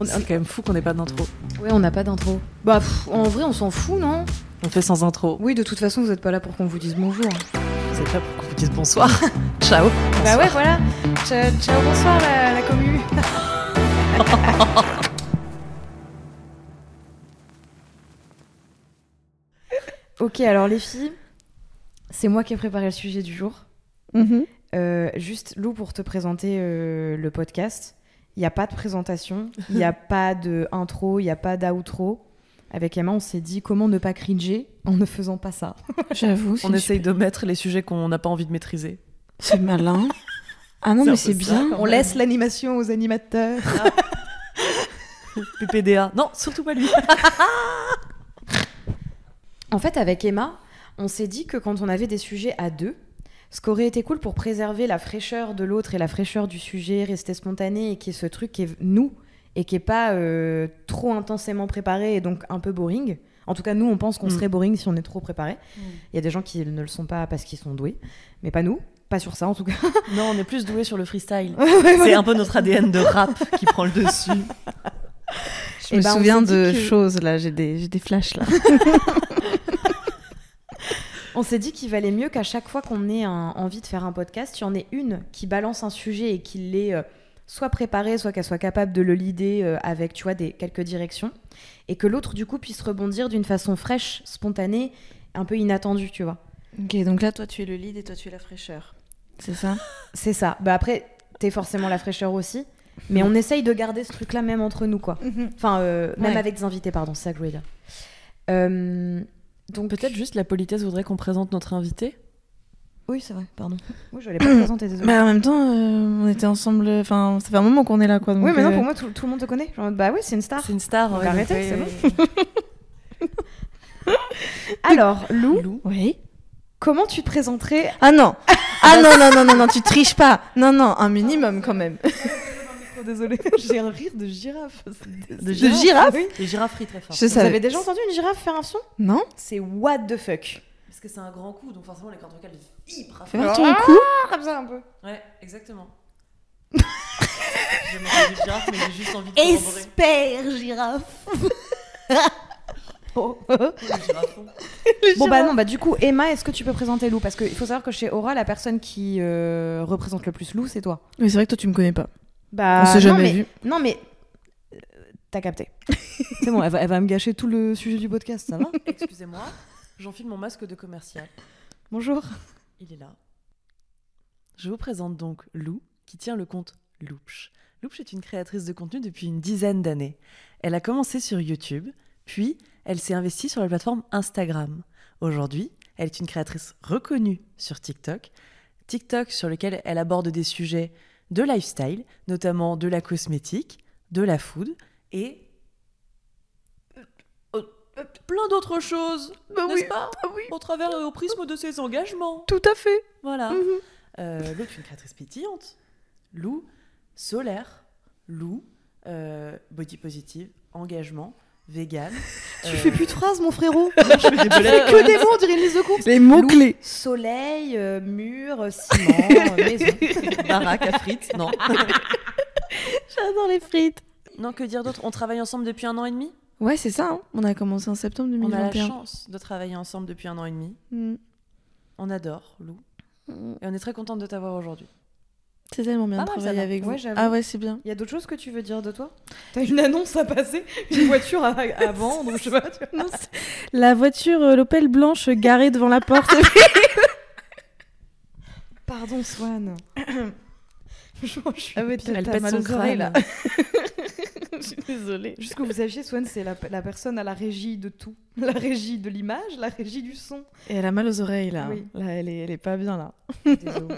On- C'est quand même fou qu'on n'ait pas d'intro. Ouais, on n'a pas d'intro. Bah, pff, en vrai, on s'en fout, non? On fait sans intro. Oui, de toute façon, vous êtes pas là pour qu'on vous dise bonjour. Vous êtes là pour qu'on vous dise bonsoir. Ciao. Bah ouais, voilà. Ciao, ciao, bonsoir la, la commu. ok, alors les filles, c'est moi qui ai préparé le sujet du jour. Euh, juste, Lou, pour te présenter euh, le podcast, il n'y a pas de présentation, il n'y a pas de intro, il n'y a pas d'outro. Avec Emma, on s'est dit comment ne pas cringer en ne faisant pas ça. J'avoue, On essaye de mettre les sujets qu'on n'a pas envie de maîtriser. c'est malin. Ah non, mais c'est bien. On laisse l'animation aux animateurs. PPDA. Non, surtout pas lui. En fait, avec Emma, on s'est dit que quand on avait des sujets à deux, ce qui aurait été cool pour préserver la fraîcheur de l'autre et la fraîcheur du sujet, rester spontané et qui est ce truc qui est nous et qui est pas euh, trop intensément préparé et donc un peu boring. En tout cas, nous, on pense qu'on Mm. serait boring si on est trop préparé. Il y a des gens qui ne le sont pas parce qu'ils sont doués, mais pas nous. Pas sur ça, en tout cas. Non, on est plus doué sur le freestyle. C'est un peu notre ADN de rap qui prend le dessus. Je Eh me ben, on souviens de que- choses là, j'ai des, j'ai des flashs là. On s'est dit qu'il valait mieux qu'à chaque fois qu'on ait un- envie de faire un podcast, il y en ait une qui balance un sujet et qui l'ait euh, soit préparé, soit qu'elle soit capable de le leader euh, avec, tu vois, des, quelques directions. Et que l'autre, du coup, puisse rebondir d'une façon fraîche, spontanée, un peu inattendue, tu vois. ok, donc là, toi, tu es le lead et toi, tu es la fraîcheur. C'est ça? C'est ça. Bah après, t'es forcément la fraîcheur aussi. Mais on essaye de garder ce truc-là même entre nous, quoi. Enfin, euh, même Ouais. avec des invités, pardon, c'est ça que je voulais dire. Euh, donc Peut-être juste la politesse voudrait qu'on présente notre invité. Oui, c'est vrai, pardon. Oui, je l'ai pas présenté, désolé. Bah en même temps, euh, on était ensemble, enfin, ça fait un moment qu'on est là quoi. Donc, oui, mais non, euh, pour moi, tout, tout le monde te connaît. Genre, bah oui, c'est une star. C'est une star. Donc ouais, arrêtez, c'est ouais. Alors, Lou, Lou. Oui. comment tu te présenterais Ah non Ah non, non, non, non, non, tu triches pas Non, non, un minimum quand même. Oh, Désolée, j'ai un rire de girafe. De girafe Oui. Les girafes rient très fort. Je Vous savais. avez déjà entendu une girafe faire un son? Non C'est what the fuck. Parce que c'est un grand coup, donc forcément les cordes vocales vivent hyper Fais voir ton. Ah, comme ça un peu. Ouais, exactement. J'ai entendu girafe, mais j'ai juste envie de. Espère, girafe. Oh. Les. Bon bah non, bah du coup, Emma, est-ce que tu peux présenter Lou? Parce qu'il faut savoir que chez Aura, la personne qui euh, représente le plus Lou, c'est toi. Mais c'est vrai que toi, tu me connais pas. Bah, On s'est non, jamais mais- vu. Non mais... euh, T'as capté. c'est bon, elle va, elle va me gâcher tout le sujet du podcast, ça va? Excusez-moi, j'enfile mon masque de commercial. Bonjour. Il est là. Je vous présente donc Lou, qui tient le compte Loupch. Loupch est une créatrice de contenu depuis une dizaine d'années. Elle a commencé sur YouTube, puis elle s'est investie sur la plateforme Instagram. Aujourd'hui, elle est une créatrice reconnue sur TikTok. TikTok sur lequel elle aborde des sujets de lifestyle, notamment de la cosmétique, de la food et euh, euh, plein d'autres choses, n'est-ce pas Au travers et au prisme de ses engagements. Tout à fait. Voilà. Euh, Lou est une créatrice pétillante. Lou, solaire. Lou, euh, body positive, engagement, vegan. Tu fais plus de phrases, mon frérot. je fais des que des mots, on dirait une liste de courses. Les mots-clés. Soleil, euh, mur, euh, ciment, euh, maison. Baraque à frites, non. J'adore les frites. Non, que dire d'autre? On travaille ensemble depuis un an et demi? Ouais, c'est ça. hein. On a commencé en septembre On a la 2021. chance de travailler ensemble depuis un an et demi. Mm. On adore, Lou. Et on est très contente de t'avoir aujourd'hui. C'est tellement bien Pas de travailler avec vous. Ah ouais, c'est bien. Il y a d'autres choses que tu veux dire de toi? T'as une annonce à passer, une voiture à, à vendre, je sais pas. tu vois? Non, c'est- La voiture euh, l'Opel blanche garée devant la porte. Pardon, Swan. je, je suis Ah ouais, pire, elle t'as pète mal son aux oreilles, crâne. là. Je suis désolée. Juste que vous sachiez, Swan, c'est la, la personne à la régie de tout. La régie de l'image, la régie du son. Et elle a mal aux oreilles là. Oui. Là, elle est, elle est pas bien là. Désolée.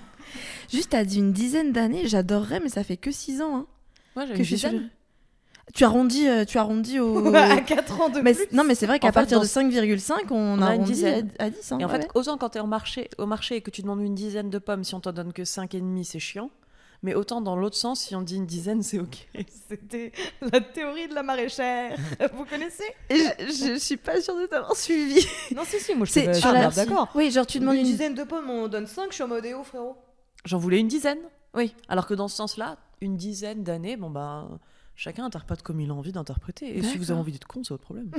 Juste, t'as dit une dizaine d'années, j'adorerais, mais ça fait que 6 ans hein, Moi, j'ai que une je suis sur Tu arrondis, euh, tu arrondis au. à 4 ans de Mais plus. non, mais c'est vrai qu'à fait, partir dans de 5,5, on, on a une arrondit dizaine. à, à 10. hein, Et en ouais, fait, autant quand t'es au marché, au marché et que tu demandes une dizaine de pommes, si on t'en donne que 5,5, c'est chiant. Mais autant dans l'autre sens, si on dit une dizaine, c'est ok. C'était la théorie de la maraîchère. Vous connaissez je, je suis pas sûre de t'avoir suivi. Non, si, si, moi je suis suis la- d'accord. Oui, genre tu demandes une une. dizaine de pommes, on donne 5, je suis en mode EO, frérot? J'en voulais une dizaine. Oui. Alors que dans ce sens-là, une dizaine d'années, bon ben, Chacun interprète comme il a envie d'interpréter. Et si vous avez envie d'être con, c'est votre problème.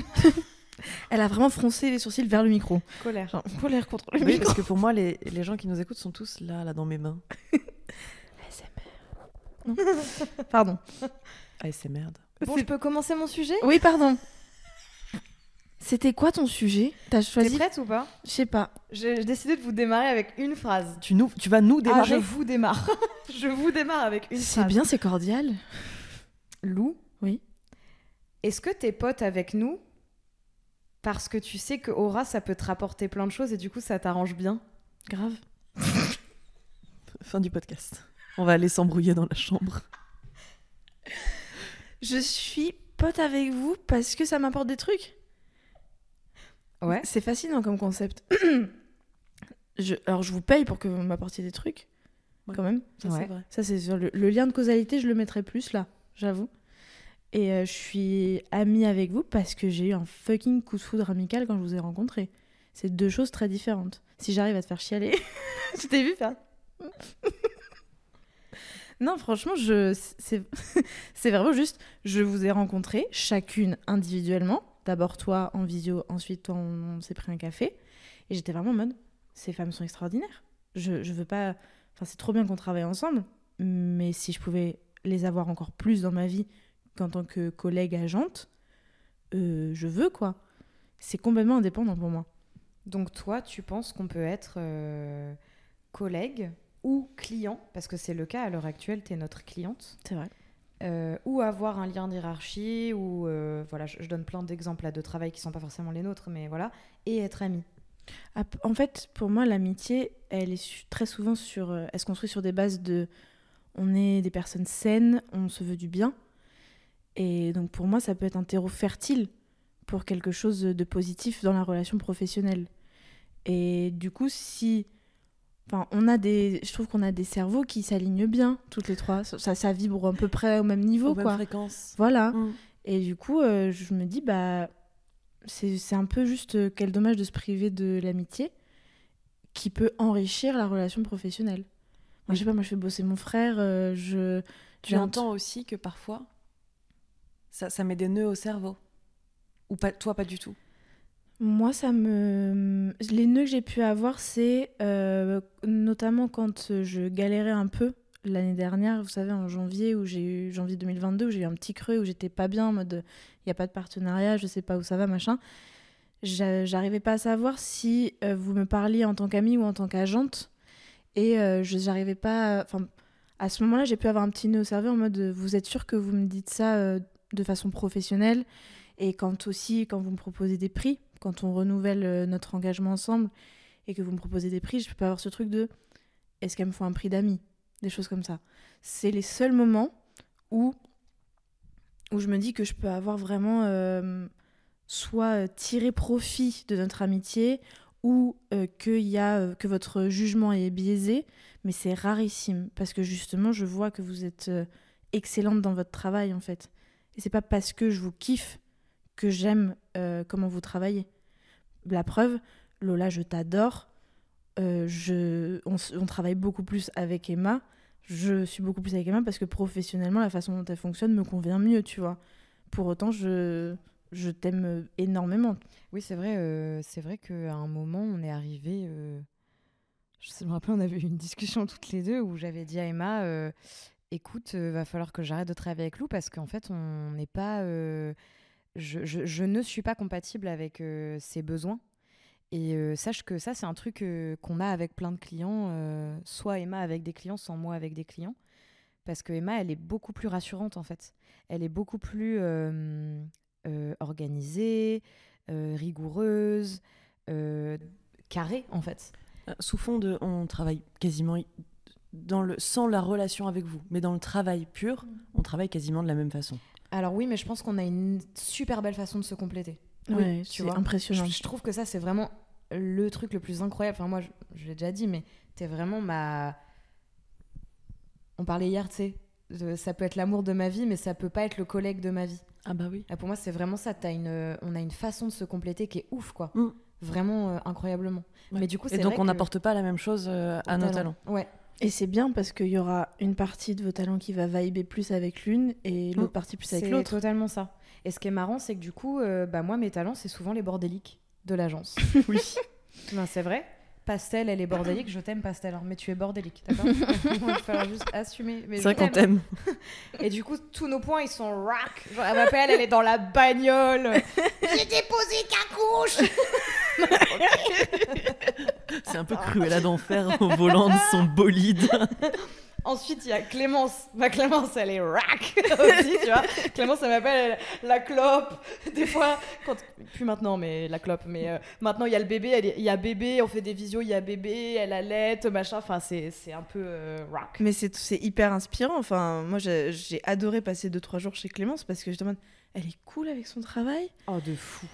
Elle a vraiment froncé les sourcils vers le micro. Colère. Genre, colère contre le oui, micro. parce que pour moi, les, les gens qui nous écoutent sont tous là, là, dans mes mains. Pardon. Ah, c'est merde. Bon, je peux commencer mon sujet Oui, pardon. C'était quoi ton sujet? T'as T'es choisi prête ou pas? Je sais pas. J'ai décidé de vous démarrer avec une phrase. Tu, nous, tu vas nous Ah, démarrer je vous démarre. je vous démarre avec une C'est phrase. bien, c'est cordial. Lou Oui. Est-ce que t'es pote avec nous? Parce que tu sais que Aura, ça peut te rapporter plein de choses et du coup, ça t'arrange bien Grave. Fin du podcast. On va aller s'embrouiller dans la chambre. Je suis pote avec vous parce que ça m'apporte des trucs. Ouais. C'est fascinant comme concept. je, alors, je vous paye pour que vous m'apportiez des trucs, Ouais. quand même. Ça, Ouais. c'est vrai. Ça, c'est sur le, le lien de causalité, je le mettrais plus là, j'avoue. Et euh, je suis amie avec vous parce que j'ai eu un fucking coup de foudre amical quand je vous ai rencontré. C'est deux choses très différentes. Si j'arrive à te faire chialer, je t'ai vu faire. Non, franchement, je c'est vraiment juste. Je vous ai rencontré chacune individuellement. D'abord toi en visio, ensuite toi on, on s'est pris un café. Et j'étais vraiment en mode, ces femmes sont extraordinaires. Je, je veux pas. Enfin, c'est trop bien qu'on travaille ensemble, mais si je pouvais les avoir encore plus dans ma vie qu'en tant que collègue agente, euh, je veux quoi. C'est complètement indépendant pour moi. Donc toi, tu penses qu'on peut être euh, collègue ou client, parce que c'est le cas à l'heure actuelle, tu es notre cliente, C'est vrai. euh, ou avoir un lien d'hierarchie, ou euh, voilà, je, je donne plein d'exemples là, de travail qui sont pas forcément les nôtres, mais voilà, et être ami. Ah, En fait, pour moi, l'amitié, elle est très souvent sur. euh, elle se construit sur des bases de. On est des personnes saines, on se veut du bien. Et donc, pour moi, ça peut être un terreau fertile pour quelque chose de positif dans la relation professionnelle. Et du coup, si. Enfin, on a des. Je trouve qu'on a des cerveaux qui s'alignent bien, toutes les trois. Ça, ça vibre à peu près au même niveau, Aux quoi. fréquences. Voilà. Mm. Et du coup, euh, je me dis, bah, c'est c'est un peu juste euh, quel dommage de se priver de l'amitié qui peut enrichir la relation professionnelle. Moi, je sais pas, moi, je fais bosser mon frère, euh, je. Tu entends aussi que parfois, ça, ça met des nœuds au cerveau. Ou pas, toi, pas du tout. Moi, ça me. Les nœuds que j'ai pu avoir, c'est euh, notamment quand je galérais un peu l'année dernière, vous savez, en janvier, où j'ai eu janvier 2022, où j'ai eu un petit creux, où j'étais pas bien, en mode il n'y a pas de partenariat, je sais pas où ça va, machin. J'a- J'arrivais pas à savoir si euh, vous me parliez en tant qu'amie ou en tant qu'agente. Et euh, je j'arrivais pas. Enfin, à ce moment-là, j'ai pu avoir un petit nœud au cerveau en mode vous êtes sûr que vous me dites ça de façon professionnelle? Et quand aussi, quand vous me proposez des prix, quand on renouvelle euh, notre engagement ensemble et que vous me proposez des prix, je peux pas avoir ce truc de est-ce qu'elle me faut un prix d'amis? Des choses comme ça. C'est les seuls moments où, où je me dis que je peux avoir vraiment euh, soit euh, tiré profit de notre amitié ou qu'il y a, que votre jugement est biaisé, mais c'est rarissime parce que justement, je vois que vous êtes excellente dans votre travail en fait. Et c'est pas parce que je vous kiffe que j'aime euh, comment vous travaillez. La preuve, Lola, je t'adore. Euh, je, on, travaille beaucoup plus avec Emma. Je suis beaucoup plus avec Emma parce que professionnellement, la façon dont elle fonctionne me convient mieux, tu vois. Pour autant, je, je t'aime énormément. Oui, c'est vrai, euh, c'est vrai qu'à un moment, on est arrivé. euh, je me rappelle, on avait eu une discussion toutes les deux où j'avais dit à Emma euh, écoute, euh, va falloir que j'arrête de travailler avec Lou parce qu'en fait, on n'est pas. Je, je- je ne suis pas compatible avec euh, ses besoins. Et euh, sache que ça, c'est un truc euh, qu'on a avec plein de clients, euh, soit Emma avec des clients, soit moi avec des clients. Parce que Emma, elle est beaucoup plus rassurante en fait. Elle est beaucoup plus organisée, rigoureuse, carrée en fait. Sous fond de, on travaille quasiment dans le, sans la relation avec vous, mais dans le travail pur, on travaille quasiment de la même façon. Alors oui, mais je pense qu'on a une super belle façon de se compléter. Ouais, tu c'est vois. impressionnant. Je, je trouve que ça, c'est vraiment le truc le plus incroyable. Enfin, moi, je, je l'ai déjà dit, mais t'es vraiment ma. On parlait hier, tu sais. de- Ça peut être l'amour de ma vie, mais ça peut pas être le collègue de ma vie. Ah bah oui. Là, pour moi, c'est vraiment ça. Une, on a une façon de se compléter qui est ouf, quoi. Mm. Vraiment euh, incroyablement. Ouais. Mais du coup, Et c'est donc vrai on n'apporte pas la même chose euh, à nos talents. Ouais. Et c'est bien parce qu'il y aura une partie de vos talents qui va vibrer plus avec l'une et l'autre partie plus avec l'autre. C'est totalement ça. Et ce qui est marrant, c'est que du coup, euh, bah, moi, mes talents, c'est souvent les bordéliques de l'agence. oui. non, c'est vrai. Pastel, elle est bordélique. Je t'aime, Pastel, hein, mais tu es bordélique, d'accord Il va falloir juste assumer. C'est vrai qu'on t'aime. Et du coup, tous nos points, ils sont rock. Genre, elle m'appelle, elle est dans la bagnole. J'ai déposé qu'un couche C'est un peu Cruella d'enfer au volant de son bolide. Ensuite, il y a Clémence. Ma Clémence, elle est rack aussi, tu vois. Clémence, elle m'appelle la clope. Des fois, quand... plus maintenant, mais la clope. Mais euh, maintenant, il y a le bébé, il y a bébé, on fait des visios, il y a bébé, elle allait, machin. Enfin, c'est un peu euh, rack. Mais c'est hyper inspirant. Enfin, moi, j'ai adoré passer 2-3 jours chez Clémence parce que je demande elle est cool avec son travail? Oh, de fou.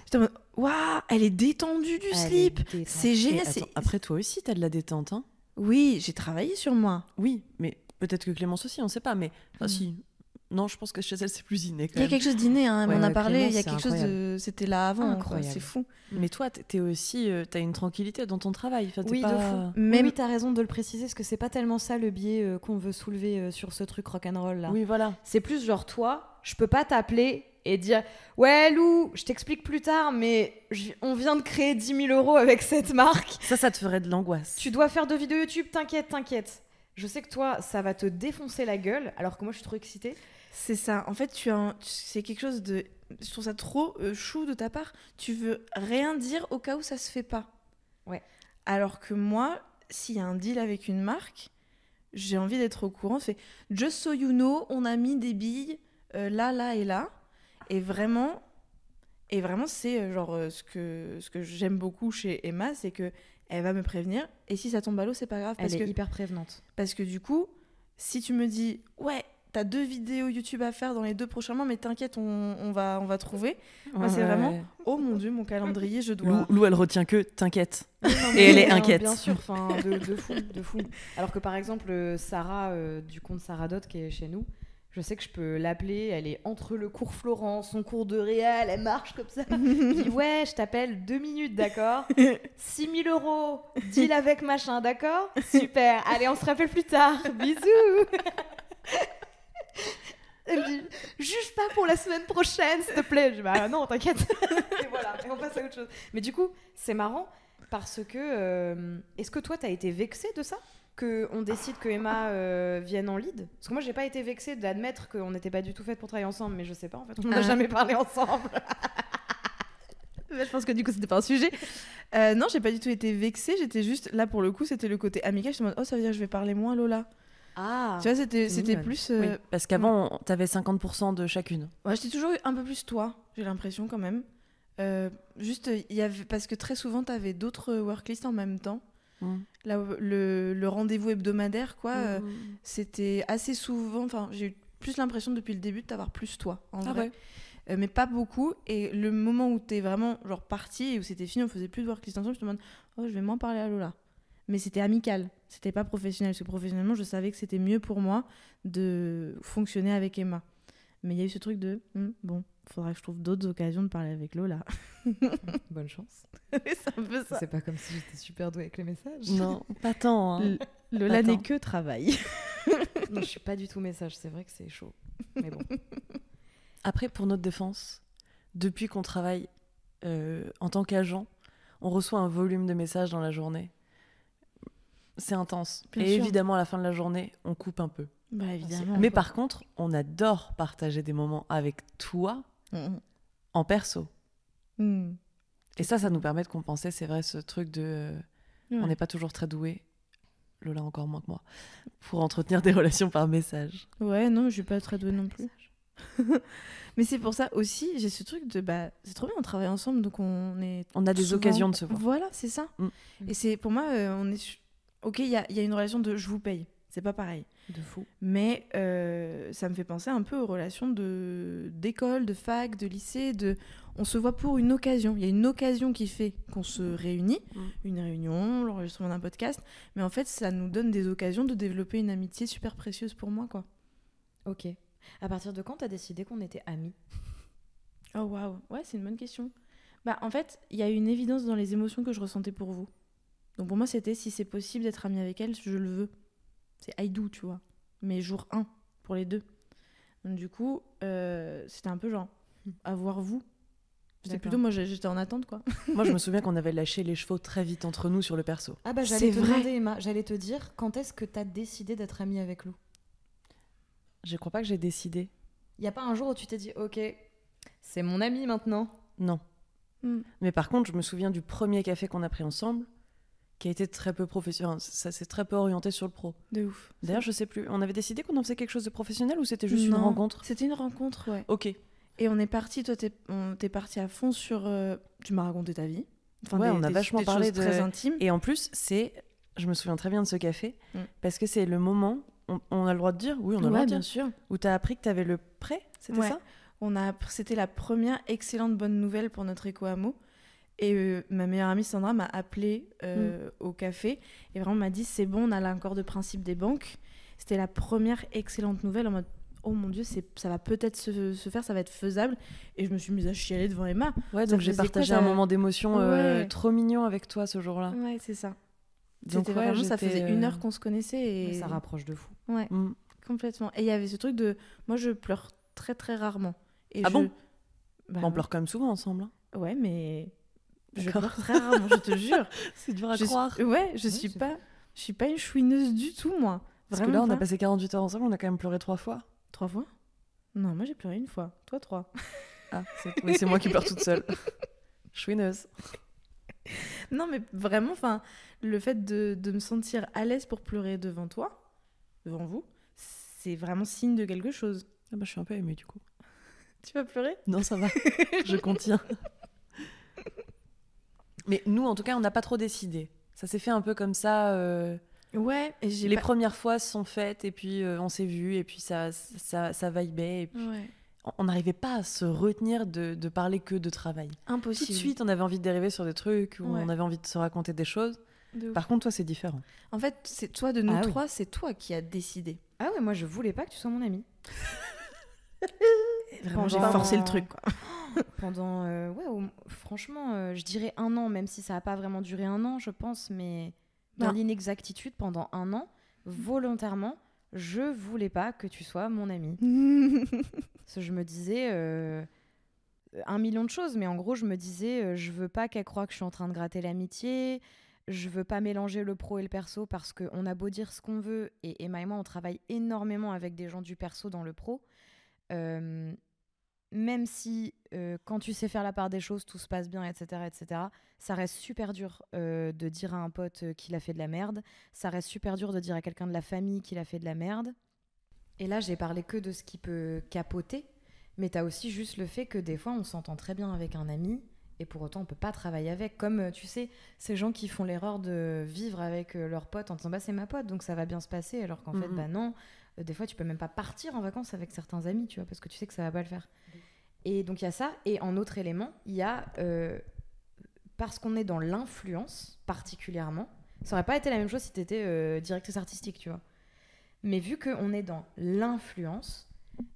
waouh, elle est détendue du slip. C'est génial. après, toi aussi, t'as de la détente, hein? Oui, j'ai travaillé sur moi. Oui, mais peut-être que Clémence aussi, on sait pas. Mais enfin, si. Non, je pense que chez elle, c'est plus inné. il y a quelque chose d'inné, hein, on en a parlé. il y a quelque chose de. C'était là avant. C'est fou. Mais toi, t'es aussi. Euh, t'as une tranquillité dans ton travail. oui, pas... de fou. Même... Oui, t'as raison de le préciser, parce que c'est pas tellement ça le biais euh, qu'on veut soulever euh, sur ce truc rock'n'roll là. Oui, voilà. C'est plus genre, toi, je peux pas t'appeler et dire Ouais, Lou, je t'explique plus tard, mais on vient de créer 10 000 euros avec cette marque. Ça, ça te ferait de l'angoisse. Tu dois faire de vidéos YouTube, t'inquiète, t'inquiète. Je sais que toi, ça va te défoncer la gueule, alors que moi, je suis trop excitée. C'est ça. En fait, tu c'est quelque chose de. Je trouve ça trop euh, chou de ta part. Tu veux rien dire au cas où ça se fait pas. Ouais. Alors que moi, s'il y a un deal avec une marque, j'ai envie d'être au courant. C'est just so you know, on a mis des billes euh, là, là et là. Et vraiment, et vraiment c'est euh, genre euh, ce que, ce que j'aime beaucoup chez Emma, c'est que elle va me prévenir. Et si ça tombe à l'eau, c'est pas grave. Elle est hyper prévenante. Parce que du coup, si tu me dis, ouais, t'as deux vidéos YouTube à faire dans les deux prochains mois, mais t'inquiète, on, on, va, on va trouver. Moi, c'est vraiment, oh mon dieu, mon calendrier, je dois. Lou, elle retient que t'inquiète. Et elle est inquiète. Bien sûr, de, de, fou, de fou. Alors que par exemple, Sarah, euh, du compte Sarah Dot, qui est chez nous, je sais que je peux l'appeler, elle est entre le cours Florence, son cours de réal, elle marche comme ça. je dis ouais, je t'appelle deux minutes, d'accord 6000 euros, deal avec machin, d'accord Super, allez, on se rappelle plus tard, bisous Elle dit juge pas pour la semaine prochaine, s'il te plaît. Je dis bah non, t'inquiète. et voilà, et on passe à autre chose. Mais du coup, c'est marrant parce que euh, est-ce que toi t'as été vexé de ça? Qu'on décide que Emma euh, vienne en lead Parce que moi, j'ai pas été vexée d'admettre qu'on n'était pas du tout faites pour travailler ensemble, mais je sais pas, en fait, on n'a ah. jamais parlé ensemble. je pense que du coup, c'était pas un sujet. Euh, non, j'ai pas du tout été vexée, j'étais juste, là pour le coup, c'était le côté amical. Je me oh, ça veut dire que je vais parler moins Lola. Ah, tu vois, c'était, c'était plus. Euh, oui, parce qu'avant, tu avais 50% de chacune. Ouais, j'étais toujours un peu plus toi, j'ai l'impression quand même. juste, il y avait parce que très souvent, tu avais d'autres worklists en même temps. Mm. le, rendez-vous hebdomadaire, quoi, mm, euh, mm, c'était assez souvent. Enfin, j'ai eu plus l'impression depuis le début de t'avoir plus toi, en ah vrai. Euh, mais pas beaucoup. Et le moment où t'es vraiment genre parti et où c'était fini, on faisait plus de work ensemble, je te demande, oh, je vais moins parler à Lola. Mais c'était amical, c'était pas professionnel. Parce que professionnellement, je savais que c'était mieux pour moi de fonctionner avec Emma. Mais il y a eu ce truc de, bon, faudra que je trouve d'autres occasions de parler avec Lola. Bonne chance. c'est un peu ça. C'est pas comme si j'étais super douée avec les messages. Non, pas tant. Hein. Lola n'est que travail. non, je suis pas du tout message. C'est vrai que c'est chaud. Mais bon. Après, pour notre défense, depuis qu'on travaille euh, en tant qu'agent, on reçoit un volume de messages dans la journée. C'est intense. Et évidemment, à la fin de la journée, on coupe un peu. Bah, évidemment. Mais par contre, on adore partager des moments avec toi Mm. en perso. Mm. Et ça, ça nous permet de compenser, c'est vrai, ce truc de. Euh, on n'est pas toujours très doué, Lola encore moins que moi, pour entretenir des relations par message. Ouais, non, je suis pas très douée non plus. Mais c'est pour ça aussi, j'ai ce truc de bah c'est trop bien, on travaille ensemble, donc on est. On a des occasions de se voir. Voilà, c'est ça. Mm. Et c'est pour moi, euh, on est. Ok, il y a, y a, une relation de je vous paye. C'est pas pareil. De fou. Mais euh, ça me fait penser un peu aux relations de d'école, de fac, de lycée. De, on se voit pour une occasion. Il y a une occasion qui fait qu'on se réunit, mm. une réunion, l'enregistrement d'un podcast. Mais en fait, ça nous donne des occasions de développer une amitié super précieuse pour moi, quoi. Ok. À partir de quand t'as décidé qu'on était amis? Oh waouh, ouais, c'est une bonne question. Bah en fait, il y a une évidence dans les émotions que je ressentais pour vous. Donc pour moi, c'était si c'est possible d'être amie avec elle, je le veux. C'est I do, tu vois. Mais jour 1 pour les deux. Donc, du coup, euh, c'était un peu genre, avoir vous. C'était plutôt, moi j'étais en attente, quoi. Moi, je me souviens qu'on avait lâché les chevaux très vite entre nous sur le perso. Ah bah j'allais te vrai. demander Emma, j'allais te dire quand est-ce que t'as décidé d'être amie avec Lou? Je crois pas que j'ai décidé. Il y a pas un jour où tu t'es dit ok, c'est mon ami maintenant? Non. Hmm. Mais par contre, je me souviens du premier café qu'on a pris ensemble, qui a été très peu professionnel. Ça s'est très peu orienté sur le pro. De ouf. D'ailleurs, je sais plus. On avait décidé qu'on en faisait quelque chose de professionnel ou c'était juste une rencontre? C'était une rencontre, ouais. Ok. Et on est parti, toi, t'es on- parti à fond sur. euh, tu m'as raconté ta vie. Ouais, on a vachement des parlé choses de- très intimes. Et en plus, c'est. Je me souviens très bien de ce café Mm. parce que c'est le moment. On, on a le droit de dire Oui, on a le droit de bien dire. sûr. Où t'as appris que t'avais le prêt C'était Ouais. ça? On a, c'était la première excellente bonne nouvelle pour notre éco hameau. Et euh, ma meilleure amie Sandra m'a appelé euh, au café et vraiment m'a dit c'est bon, on a l'accord de principe des banques. C'était la première excellente nouvelle en mode oh mon dieu, c'est, ça va peut-être se, se faire, ça va être faisable. Et je me suis mise à chialer devant Emma. Ouais, donc j'ai quoi, partagé un moment d'émotion euh, Ouais. trop mignon avec toi ce jour-là. Ouais, c'est ça. Donc, C'était ouais, vraiment, ça faisait une euh, heure qu'on se connaissait et Ça rapproche de fou. Ouais, Mm. complètement. Et il y avait ce truc de moi je pleure très très rarement. Et Ah je- bon? Bah, On pleure quand même souvent ensemble. hein. Ouais, mais je pleure très rarement, je te jure. C'est dur à Je croire. suis- Ouais, je suis pas, je suis pas une chouineuse du tout, moi. Parce que là, on a pas. passé 48 heures ensemble, on a quand même pleuré trois fois. Trois fois? Non, moi j'ai pleuré une fois. Toi, trois. Ah, c'est oui, c'est moi qui pleure toute seule. Chouineuse. Non, mais vraiment, enfin, le fait de, de me sentir à l'aise pour pleurer devant toi, devant vous, c'est vraiment signe de quelque chose. Ah bah, je suis un peu émue du coup. Tu vas pleurer? Non, ça va. je contiens. Mais nous, en tout cas, on n'a pas trop décidé. Ça s'est fait un peu comme ça. euh, Ouais, et j'ai Les pas- premières fois se sont faites et puis euh, on s'est vu et puis ça, ça, ça vibait. Et puis Ouais. on- n'arrivait pas à se retenir de, de parler que de travail. Tout Impossible. de suite, on avait envie de dériver sur des trucs où Ouais. on avait envie de se raconter des choses. De. Par contre, toi, c'est différent. En fait, c'est toi de nous Ah oui. trois, c'est toi qui as décidé. Ah ouais, moi je voulais pas que tu sois mon ami. Vraiment, j'ai forcé le truc, quoi. Pendant, euh, ouais, au- franchement, euh, je dirais un an, même si ça n'a pas vraiment duré un an, je pense, mais dans l'inexactitude, pendant un an, volontairement, je voulais pas que tu sois mon ami. Parce que je me disais euh, un million de choses, mais en gros, je me disais, je veux pas qu'elle croie que je suis en train de gratter l'amitié. Je veux pas mélanger le pro et le perso parce qu'on a beau dire ce qu'on veut, et Emma et moi, on travaille énormément avec des gens du perso dans le pro. Euh, même si euh, quand tu sais faire la part des choses, tout se passe bien, etc., etc., ça reste super dur euh, de dire à un pote euh, qu'il a fait de la merde. Ça reste super dur de dire à quelqu'un de la famille qu'il a fait de la merde. Et là, j'ai parlé que de ce qui peut capoter, mais t'as aussi juste le fait que des fois, on s'entend très bien avec un ami, et pour autant, on peut pas travailler avec. Comme, tu sais, ces gens qui font l'erreur de vivre avec leur pote en disant, bah, c'est ma pote, donc ça va bien se passer, alors qu'en fait, Mhm. bah non. Euh, des fois, tu peux même pas partir en vacances avec certains amis, tu vois, parce que tu sais que ça va pas le faire. Et donc, il y a ça. Et en autre élément, il y a, euh, parce qu'on est dans l'influence, particulièrement, ça aurait pas été la même chose si tu étais directrice artistique, tu vois. Mais vu qu'on est dans l'influence,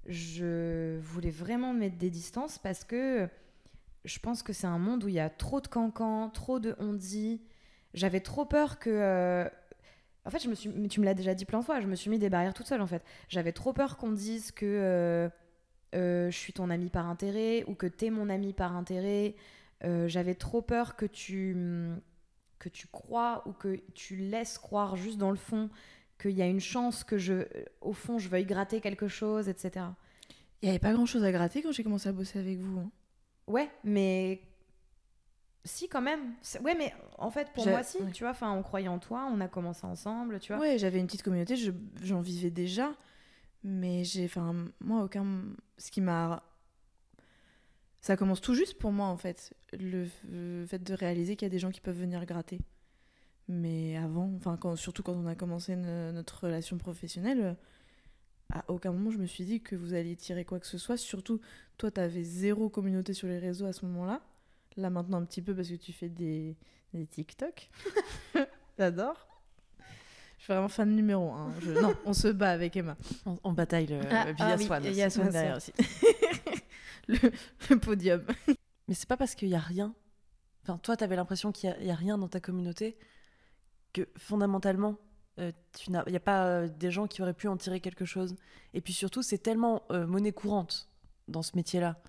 je voulais vraiment mettre des distances parce que je pense que c'est un monde où il y a trop de cancans, trop de on-dit. J'avais trop peur que. euh, En fait, je me suis... mais tu me l'as déjà dit plein de fois, je me suis mis des barrières toute seule en fait. J'avais trop peur qu'on dise que euh, euh, je suis ton ami par intérêt ou que t'es mon ami par intérêt. Euh, J'avais trop peur que tu, que tu crois ou que tu laisses croire juste dans le fond qu'il y a une chance que je, au fond, je veuille gratter quelque chose, etc. Il n'y avait pas grand chose à gratter quand j'ai commencé à bosser avec vous. hein. Ouais, mais si quand même. Ouais, mais en fait pour moi si, ouais. tu vois. Enfin, on croyait en toi, on a commencé ensemble, tu vois. Ouais, j'avais une petite communauté, je- j'en vivais déjà. Mais j'ai. Enfin, moi, aucun. Ce qui m'a. Ça commence tout juste pour moi, en fait. Le, le fait de réaliser qu'il y a des gens qui peuvent venir gratter. Mais avant, enfin, quand, surtout quand on a commencé ne- notre relation professionnelle, à aucun moment je me suis dit que vous alliez tirer quoi que ce soit. Surtout, toi, t'avais zéro communauté sur les réseaux à ce moment-là. Là, maintenant, un petit peu parce que tu fais des, des TikTok. J'adore. Je suis vraiment fan numéro un. Je- Non, on se bat avec Emma. On, on bataille le, Ah, ah oui, Swan et Il aussi. y a Swan Bien derrière aussi. le, le podium. Mais c'est pas parce qu'il y a rien. Enfin, toi, t'avais l'impression qu'il y, a- il y a rien dans ta communauté que fondamentalement, Il n'y a pas des gens qui auraient pu en tirer quelque chose. Et puis surtout, c'est tellement monnaie courante dans ce métier-là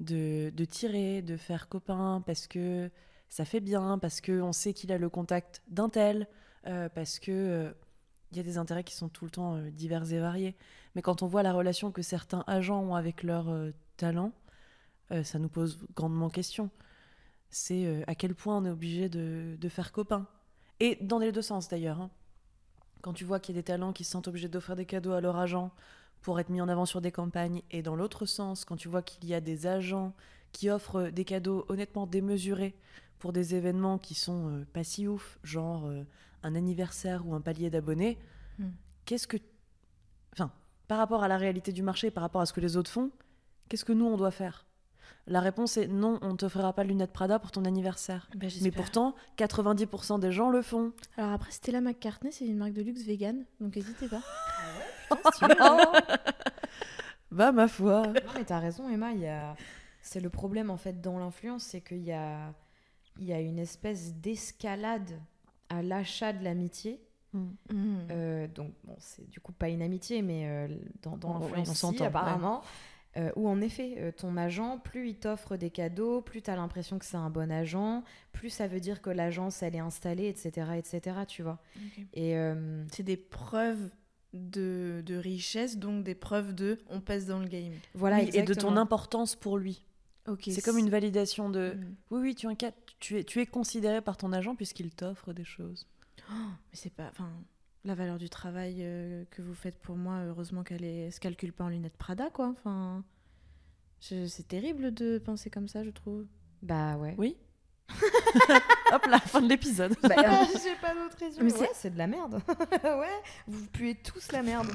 de, tirer, de faire copain parce que ça fait bien, parce qu'on sait qu'il a le contact d'un tel, parce que il y a des intérêts qui sont tout le temps divers et variés. Mais quand on voit la relation que certains agents ont avec leur talent, ça nous pose grandement question c'est euh, à quel point on est obligé de, faire copain. Et dans les deux sens d'ailleurs. Hein. Quand tu vois qu'il y a des talents qui se sentent obligés d'offrir des cadeaux à leur agent pour être mis en avant sur des campagnes, et dans l'autre sens, quand tu vois qu'il y a des agents qui offrent des cadeaux honnêtement démesurés pour des événements qui sont euh, pas si ouf, genre euh, un anniversaire ou un palier d'abonnés, hmm. qu'est-ce que. Enfin, par rapport à la réalité du marché, par rapport à ce que les autres font, qu'est-ce que nous on doit faire? La réponse est non, on ne t'offrira pas de lunettes Prada pour ton anniversaire. Bah, Mais pourtant, 90% des gens le font. Alors après, Stella McCartney, c'est une marque de luxe vegan, donc n'hésitez pas. Ah bah ma foi. Non mais t'as raison Emma, il y a... c'est le problème en fait dans l'influence, c'est qu'il y a... Il y a une espèce d'escalade à l'achat de l'amitié. Mm. Euh, donc bon, c'est du coup pas une amitié, mais euh, dans, dans l'influence apparemment. Euh, où en effet, euh, ton agent, plus il t'offre des cadeaux, plus tu as l'impression que c'est un bon agent, plus ça veut dire que l'agence, elle est installée, etc., etc., tu vois. Et euh, c'est des preuves de, de, richesse, donc des preuves de on passe dans le game. Voilà, et de ton importance pour lui. c'est comme une validation de mm. oui, oui, tu, tu, es, tu es considéré par ton agent puisqu'il t'offre des choses. Oh, mais c'est pas. Enfin, la valeur du travail euh, que vous faites pour moi, heureusement qu'elle ne se calcule pas en lunettes Prada, quoi. Enfin, c'est terrible de penser comme ça, je trouve. Bah ouais. Oui. Hop là, fin de l'épisode. Bah, euh, J'ai pas d'autre raison. Mais ouais, c'est de la merde. ouais, vous puez tous la merde.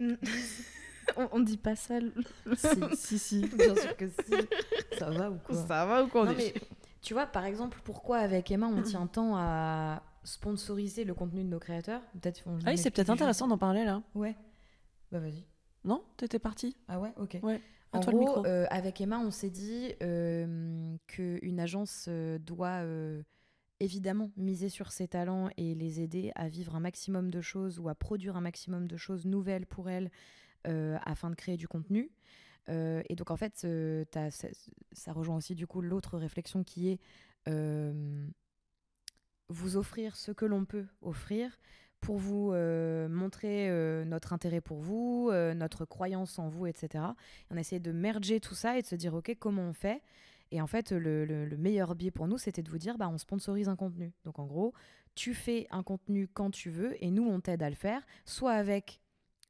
on, on, dit pas ça. si, si, si. Bien sûr que si. Ça va ou quoi? Ça va ou quoi non, mais, Tu vois, par exemple, pourquoi avec Emma, on tient tant à sponsoriser le contenu de nos créateurs? Peut-être. Ah oui, c'est peut-être intéressant d'en parler là. Ouais. Bah vas-y. Non, t'étais partie? Ah ouais, ok. Ouais. En gros, euh, avec Emma, on s'est dit euh, qu'une agence euh, doit euh, évidemment miser sur ses talents et les aider à vivre un maximum de choses ou à produire un maximum de choses nouvelles pour elles afin de créer du contenu. et donc en fait, ça, rejoint aussi du coup l'autre réflexion qui est vous offrir ce que l'on peut offrir pour vous euh, montrer euh, notre intérêt pour vous, euh, notre croyance en vous, etc. on a essayé de merger tout ça et de se dire, OK, comment on fait Et en fait, le, le, meilleur biais pour nous, c'était de vous dire, bah, on sponsorise un contenu. Donc en gros, tu fais un contenu quand tu veux et nous, on t'aide à le faire, soit avec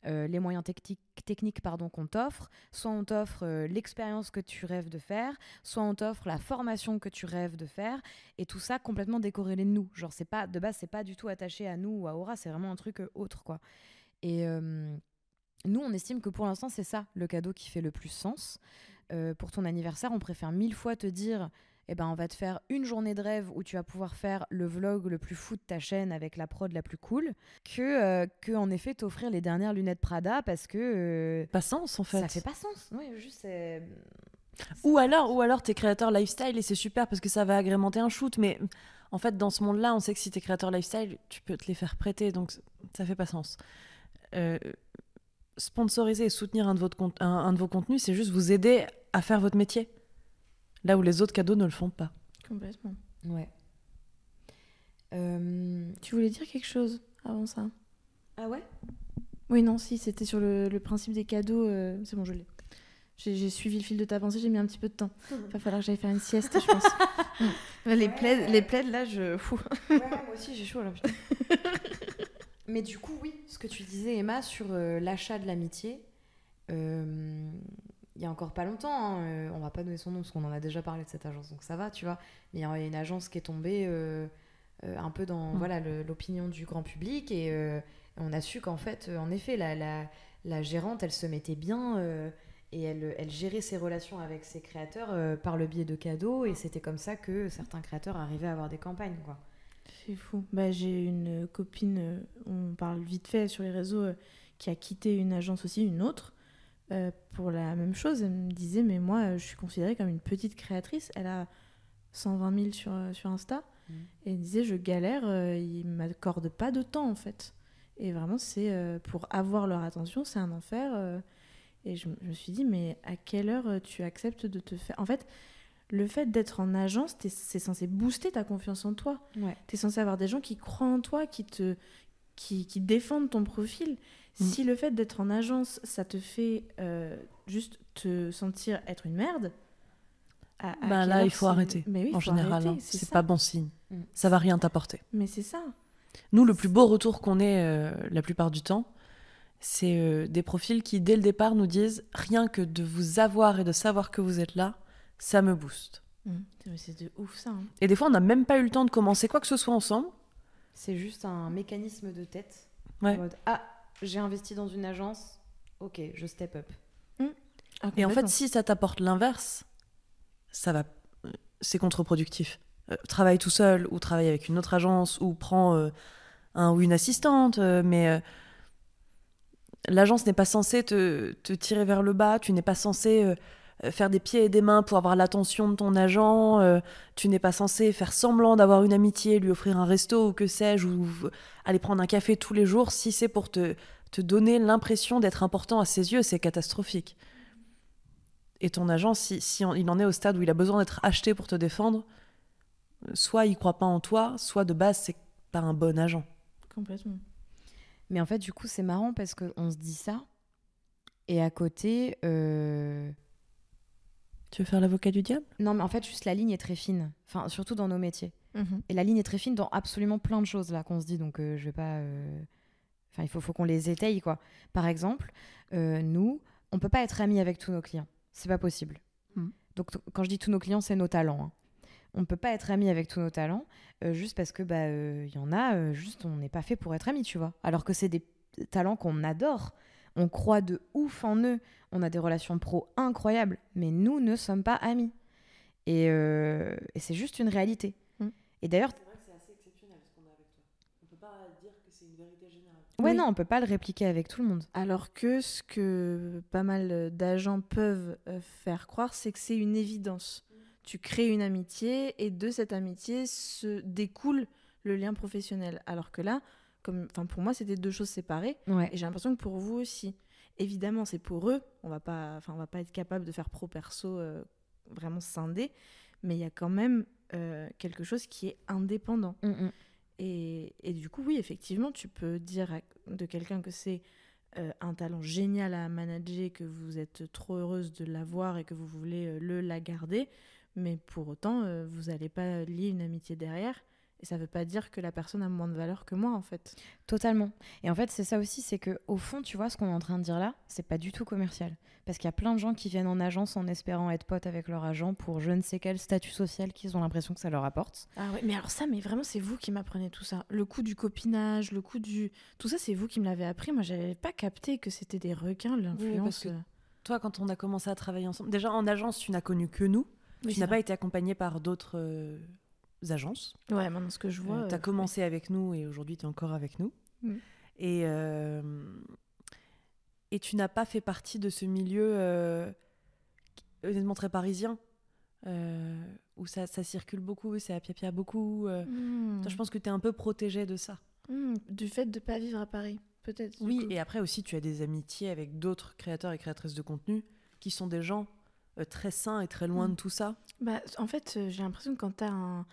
euh, les moyens techniques pardon, qu'on t'offre, soit on t'offre euh, l'expérience que tu rêves de faire, soit on t'offre la formation que tu rêves de faire, et tout ça complètement décorrélé de nous. Genre, c'est pas, de base, c'est pas du tout attaché à nous ou à Aura, c'est vraiment un truc euh, autre, quoi. Et nous, on estime que pour l'instant, c'est ça le cadeau qui fait le plus sens. Pour ton anniversaire, on préfère mille fois te dire eh ben, on va te faire une journée de rêve où tu vas pouvoir faire le vlog le plus fou de ta chaîne avec la prod la plus cool, que, euh, que en effet t'offrir les dernières lunettes Prada parce que. Euh, pas sens en fait. Ça fait pas sens. Oui, juste. Ou alors, ou alors t'es créateur lifestyle et c'est super parce que ça va agrémenter un shoot, mais en fait dans ce monde-là, on sait que si t'es créateur lifestyle, tu peux te les faire prêter, donc ça fait pas sens. Euh, sponsoriser et soutenir un de, votre, un de vos contenus, c'est juste vous aider à faire votre métier. Là où les autres cadeaux ne le font pas. Complètement. Ouais. Euh, tu voulais dire quelque chose avant ça? Ah ouais? Oui, non, si, c'était sur le, principe des cadeaux. Euh, c'est bon, je l'ai. J'ai suivi le fil de ta pensée, j'ai mis un petit peu de temps. Il va falloir que j'aille faire une sieste, je pense. les, plaids, les plaids, là, je. Fou. ouais, moi aussi, j'ai chaud là. Mais du coup, oui, ce que tu disais, Emma, sur euh, l'achat de l'amitié, il y a encore pas longtemps, hein, euh, on va pas donner son nom parce qu'on en a déjà parlé de cette agence, donc ça va, tu vois. Mais il y a une agence qui est tombée euh, euh, un peu dans mm. voilà l'opinion du grand public et on a su qu'en fait, en effet, la, la, la, gérante, elle se mettait bien et elle, elle, gérait ses relations avec ses créateurs par le biais de cadeaux et c'était comme ça que certains créateurs arrivaient à avoir des campagnes, quoi. C'est fou. Bah, J'ai une copine, on parle vite fait sur les réseaux, qui a quitté une agence aussi, une autre euh, pour la même chose. Elle me disait, mais moi, je suis considérée comme une petite créatrice. Elle a 120 000 sur, euh, sur Insta. Et il disait, je galère, euh, ils m'accordent pas de temps en fait. Et vraiment, c'est euh, pour avoir leur attention, c'est un enfer. euh. et je, je me suis dit, mais à quelle heure euh, tu acceptes de te faire. En fait, le fait d'être en agence, c'est censé booster ta confiance en toi. Ouais. Tu es censé avoir des gens qui croient en toi, qui te qui, qui défendent ton profil. Mm. Si le fait d'être en agence, ça te fait euh, juste te sentir être une merde. à- à Bah, là, il faut arrêter. Mais oui, en faut général, hein. c'est pas bon signe. Mm. Ça va rien t'apporter. Mais c'est ça. Nous, le plus beau retour qu'on ait euh, la plupart du temps, c'est euh, des profils qui, dès le départ, nous disent rien que de vous avoir et de savoir que vous êtes là, ça me booste. Mm. Mais C'est de ouf ça. hein. Et des fois, on n'a même pas eu le temps de commencer quoi que ce soit ensemble. C'est juste un mécanisme de tête. Ouais. En mode, ah, j'ai investi dans une agence, ok, je step up. Ah, Et en fait, si ça t'apporte l'inverse, ça va, c'est contre-productif. Euh, travaille tout seul ou travaille avec une autre agence ou prends euh, un ou une assistante, euh, mais euh, l'agence n'est pas censée te, te tirer vers le bas. Tu n'es pas censé euh, faire des pieds et des mains pour avoir l'attention de ton agent. euh, tu n'es pas censé faire semblant d'avoir une amitié, lui offrir un resto ou que sais-je, ou euh, aller prendre un café tous les jours. Si c'est pour te, te donner l'impression d'être important à ses yeux, c'est catastrophique. Et ton agent, si, si on- il en est au stade où il a besoin d'être acheté pour te défendre, euh, soit il croit pas en toi, soit de base c'est pas un bon agent. Complètement. Mais en fait, du coup, c'est marrant parce qu'on se dit ça. Et à côté, euh, Tu veux faire l'avocat du diable? Non, mais en fait, juste la ligne est très fine. Enfin, surtout dans nos métiers. Mhm. Et la ligne est très fine dans absolument plein de choses là qu'on se dit. Donc, euh, je vais pas. euh, Enfin, il faut, faut qu'on les étaye, quoi. Par exemple, euh, nous, on peut pas être amis avec tous nos clients. C'est pas possible. Mhm. Donc, quand je dis tous nos clients, c'est nos talents. hein. On peut pas être amis avec tous nos talents euh, juste parce que bah euh, il y en a, euh, juste on n'est pas fait pour être amis, tu vois. Alors que c'est des talents qu'on adore. On croit de ouf en eux. On a des relations pro incroyables, mais nous ne sommes pas amis. Et, euh, et c'est juste une réalité. Mm. Et d'ailleurs, C'est vrai que c'est assez exceptionnel ce qu'on a avec toi. On peut pas dire que c'est une vérité générale. ouais, Oui. non, on peut pas le répliquer avec tout le monde. Alors que ce que pas mal d'agents peuvent euh, faire croire, c'est que c'est une évidence. Tu crées une amitié et de cette amitié se découle le lien professionnel. Alors que là, comme, enfin pour moi, c'était deux choses séparées. Ouais. Et j'ai l'impression que pour vous aussi. Évidemment, c'est pour eux. On va pas, enfin, on va pas être capable de faire pro perso euh, vraiment scindé, mais il y a quand même euh, quelque chose qui est indépendant. Mm, mm. Et, et du coup, oui, effectivement, tu peux dire à- de quelqu'un que c'est euh, un talent génial à manager, que vous êtes trop heureuse de l'avoir et que vous voulez le la garder, mais pour autant, vous n'allez pas lier une amitié derrière. Et ça ne veut pas dire que la personne a moins de valeur que moi, en fait. Totalement. Et en fait, c'est ça aussi, c'est que au fond, tu vois, ce qu'on est en train de dire là, c'est pas du tout commercial. Parce qu'il y a plein de gens qui viennent en agence en espérant être potes avec leur agent pour je ne sais quel statut social qu'ils ont l'impression que ça leur apporte. Ah ouais, mais alors ça, mais vraiment, c'est vous qui m'apprenez tout ça. Le coup du copinage, le coup du... Tout ça, c'est vous qui me l'avez appris. Moi, j'avais pas capté que c'était des requins, l'influence. que Toi, quand on a commencé à travailler ensemble, déjà en agence, tu n'as connu que nous. Oui, tu n'as pas été accompagné par d'autres euh, agences. Ouais, maintenant, ce que je vois... tu as euh, commencé avec nous et aujourd'hui tu es encore avec nous. Mm. Et, euh, et tu n'as pas fait partie de ce milieu euh, honnêtement très parisien, euh, où ça, ça circule beaucoup, c'est à pia beaucoup. euh. Toi, je pense que tu es un peu protégé de ça. Hmm, du fait de pas vivre à Paris, peut-être. Oui, et après aussi, tu as des amitiés avec d'autres créateurs et créatrices de contenu qui sont des gens euh, très sains et très loin Mm. de tout ça. Bah, en fait, euh, j'ai l'impression que quand tu as un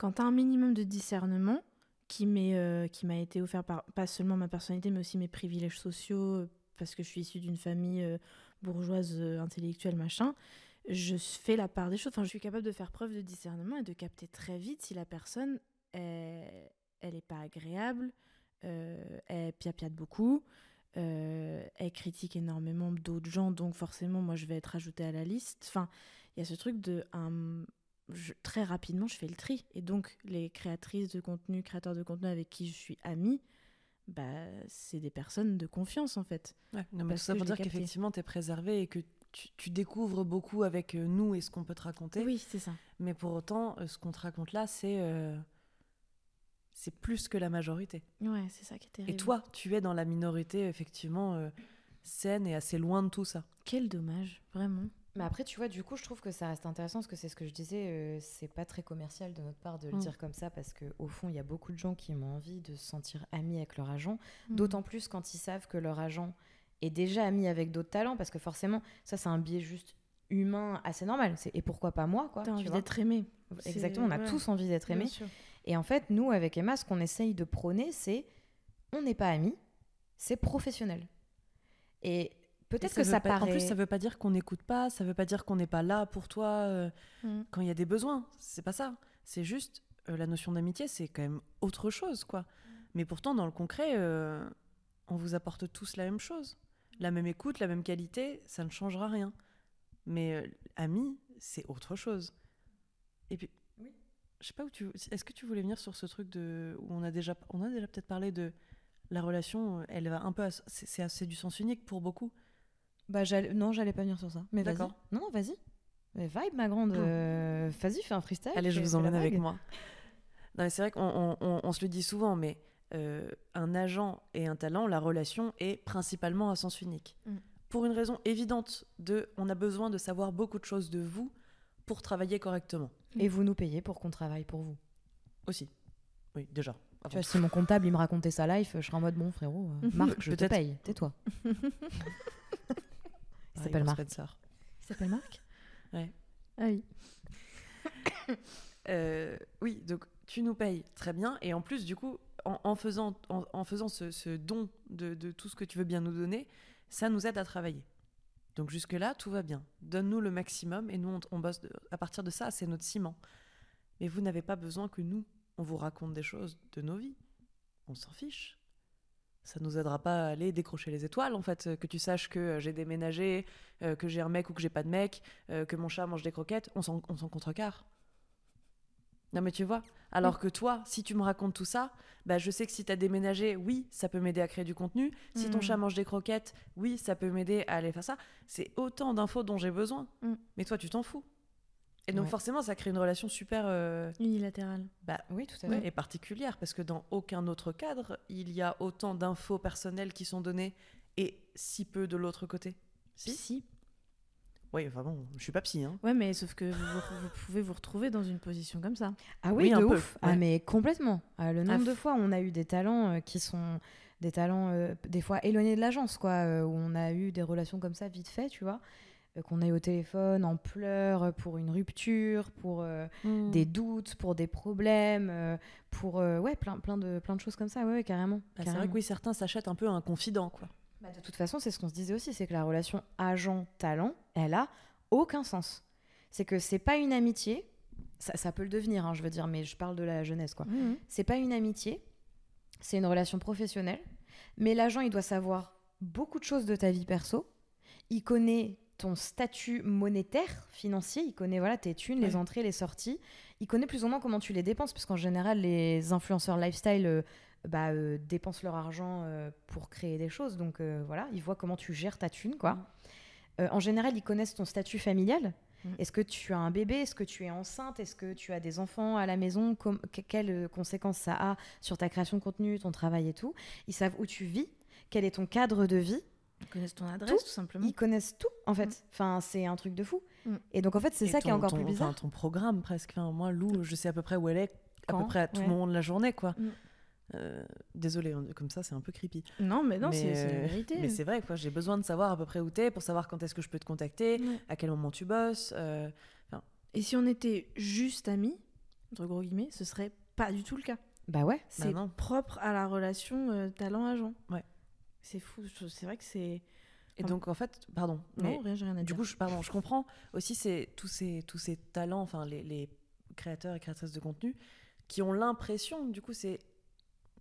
quand t'as un minimum de discernement euh, qui m'a été offert par pas seulement ma personnalité mais aussi mes privilèges sociaux euh, parce que je suis issue d'une famille euh, bourgeoise intellectuelle machin, je fais la part des choses. Enfin, je suis capable de faire preuve de discernement et de capter très vite si la personne elle est pas agréable, elle piapiate beaucoup. elle critique énormément d'autres gens, donc forcément, moi, je vais être ajoutée à la liste. Enfin, il y a ce truc de je- très rapidement je fais le tri et donc les créatrices de contenu créateurs de contenu avec qui je suis amie bah c'est des personnes de confiance en fait Ouais, non, mais tout ça pour dire qu'effectivement, tu es préservé et que tu, tu découvres beaucoup avec euh, nous et ce qu'on peut te raconter. oui c'est ça Mais pour autant, euh, ce qu'on te raconte là, c'est euh, c'est plus que la majorité. ouais c'est ça qui est terrible Et toi, tu es dans la minorité, effectivement, euh, saine et assez loin de tout ça. quel dommage vraiment Mais après, tu vois, du coup, je trouve que ça reste intéressant parce que c'est ce que je disais, euh, c'est pas très commercial de notre part de le Mm. dire comme ça parce qu'au fond, il y a beaucoup de gens qui ont envie de se sentir amis avec leur agent, Mm. d'autant plus quand ils savent que leur agent est déjà ami avec d'autres talents parce que forcément, ça, c'est un biais juste humain assez normal. C'est et pourquoi pas moi, quoi. T'as envie d'être aimé. Exactement, on a ouais. tous envie d'être sûr. Et en fait, nous, avec Emma, ce qu'on essaye de prôner, c'est on n'est pas amis, c'est professionnel. Et peut-être que ça pas- paraît. En plus, ça veut pas dire qu'on n'écoute pas, ça veut pas dire qu'on n'est pas là pour toi euh, Mm. quand il y a des besoins. C'est pas ça. C'est juste euh, la notion d'amitié, c'est quand même autre chose, quoi. Mais pourtant, dans le concret, euh, on vous apporte tous la même chose, la même écoute, la même qualité, ça ne changera rien. Mais ami, c'est autre chose. Et puis, Oui. je sais pas où tu. Est-ce que tu voulais venir sur ce truc de où on a déjà, on a déjà peut-être parlé de la relation. Elle va un peu, à- c'est c'est assez du sens unique pour beaucoup. Bah, non, j'allais pas venir sur ça. Mais vas-y. D'accord. Non, non, vas-y. Mais vibe, ma grande. euh, Vas-y, fais un freestyle. Allez, je vous emmène avec moi. Non, mais c'est vrai qu'on on- on- on se le dit souvent, mais euh, un agent et un talent, la relation est principalement à sens unique. Mm. Pour une raison évidente de, on a besoin de savoir beaucoup de choses de vous pour travailler correctement. Et vous nous payez pour qu'on travaille pour vous. Aussi. Oui, déjà. Tu vois, si mon comptable il me racontait sa life, je serais en mode bon frérot, euh, Marc, je te paye, tais-toi. il Ouais, s'appelle Marc. Spencer. Il s'appelle Marc Ah oui. Euh, oui, donc tu nous payes très bien. Et en plus, du coup, en, en faisant, en, en faisant ce, ce don de, de tout ce que tu veux bien nous donner, ça nous aide à travailler. Donc jusque-là, tout va bien. Donne-nous le maximum et nous, on, on bosse de- à partir de ça, c'est notre ciment. Mais vous n'avez pas besoin que nous, on vous raconte des choses de nos vies. On s'en fiche. Ça nous aidera pas à aller décrocher les étoiles, en fait. Que tu saches que euh, j'ai déménagé, euh, que j'ai un mec ou que j'ai pas de mec, euh, que mon chat mange des croquettes, on s'en on s'en contrecarre. Non mais tu vois, alors que toi, si tu me racontes tout ça, bah je sais que si t'as déménagé, oui, ça peut m'aider à créer du contenu. Si ton Mm. chat mange des croquettes, oui, ça peut m'aider à aller faire ça. C'est autant d'infos dont j'ai besoin. Mm. Mais toi, tu t'en fous. Et donc Ouais. forcément, ça crée une relation super euh, Unilatéral. bah, Oui, tout à ouais, fait. et particulière, parce que dans aucun autre cadre, il y a autant d'infos personnelles qui sont données et si peu de l'autre côté. Si Si. Oui, enfin bon, je suis pas psy, hein. Ouais, mais sauf que vous, pouvez vous retrouver dans une position comme ça. Ah oui, Oui, de un peu, ouf. Ah ouais. mais complètement. Ah, le nombre Ah, de fois où on a eu des talents euh, qui sont des talents euh, des fois éloignés de l'agence, quoi, euh, où on a eu des relations comme ça vite fait, tu vois, euh, qu'on a eu au téléphone en pleurs euh, pour une rupture, pour euh, Mm. des doutes, pour des problèmes, euh, pour euh, ouais plein plein de plein de choses comme ça, ouais, ouais, carrément. Bah, c'est vrai que oui, certains s'achètent un peu un confident, quoi. Bah, de toute façon, c'est ce qu'on se disait aussi, c'est que la relation agent-talent, elle a aucun sens. C'est que c'est pas une amitié, ça, ça peut le devenir, hein, je veux dire, mais je parle de la jeunesse, quoi. Mhm. C'est pas une amitié, c'est une relation professionnelle, mais l'agent, il doit savoir beaucoup de choses de ta vie perso. Il connaît ton statut monétaire, financier, il connaît voilà tes thunes, les entrées, les sorties. Il connaît plus ou moins comment tu les dépenses, parce qu'en général, les influenceurs lifestyle euh, bah, euh, dépensent leur argent euh, pour créer des choses. Donc voilà, ils voient comment tu gères ta thune, quoi. Euh, en général, ils connaissent ton statut familial. Mhm. Est-ce que tu as un bébé? Est-ce que tu es enceinte? Est-ce que tu as des enfants à la maison? Com- Quelles conséquences ça a sur ta création de contenu, ton travail et tout? Ils savent où tu vis, quel est ton cadre de vie? Ils connaissent ton adresse, Tout. tout, simplement. Ils connaissent tout, en fait. Mhm. Enfin, c'est un truc de fou. Mhm. Et donc, en fait, c'est ça qui est encore ton- plus enfin, bizarre. ton programme presque. Enfin, moi, Lou, je sais à peu près où elle est, à peu près à tout Ouais. moment de la journée, quoi. Mm. Euh, désolée, hein, comme ça, c'est un peu creepy. Non, mais non, Mais, c'est c'est la vérité. Mais c'est vrai, quoi. J'ai besoin de savoir à peu près où t'es pour savoir quand est-ce que je peux te contacter, Ouais. à quel moment tu bosses. euh, Et si on était juste amis, entre gros guillemets, ce serait pas du tout le cas. Bah ouais. C'est non. propre à la relation euh, talent-agent. Ouais. C'est fou. C'est vrai que c'est. Et donc, en fait, pardon. Non, mais rien, j'ai rien à du dire. coup, je, pardon, je comprends aussi c'est tous ces, tous ces talents, enfin, les, les créateurs et créatrices de contenu qui ont l'impression, du coup, c'est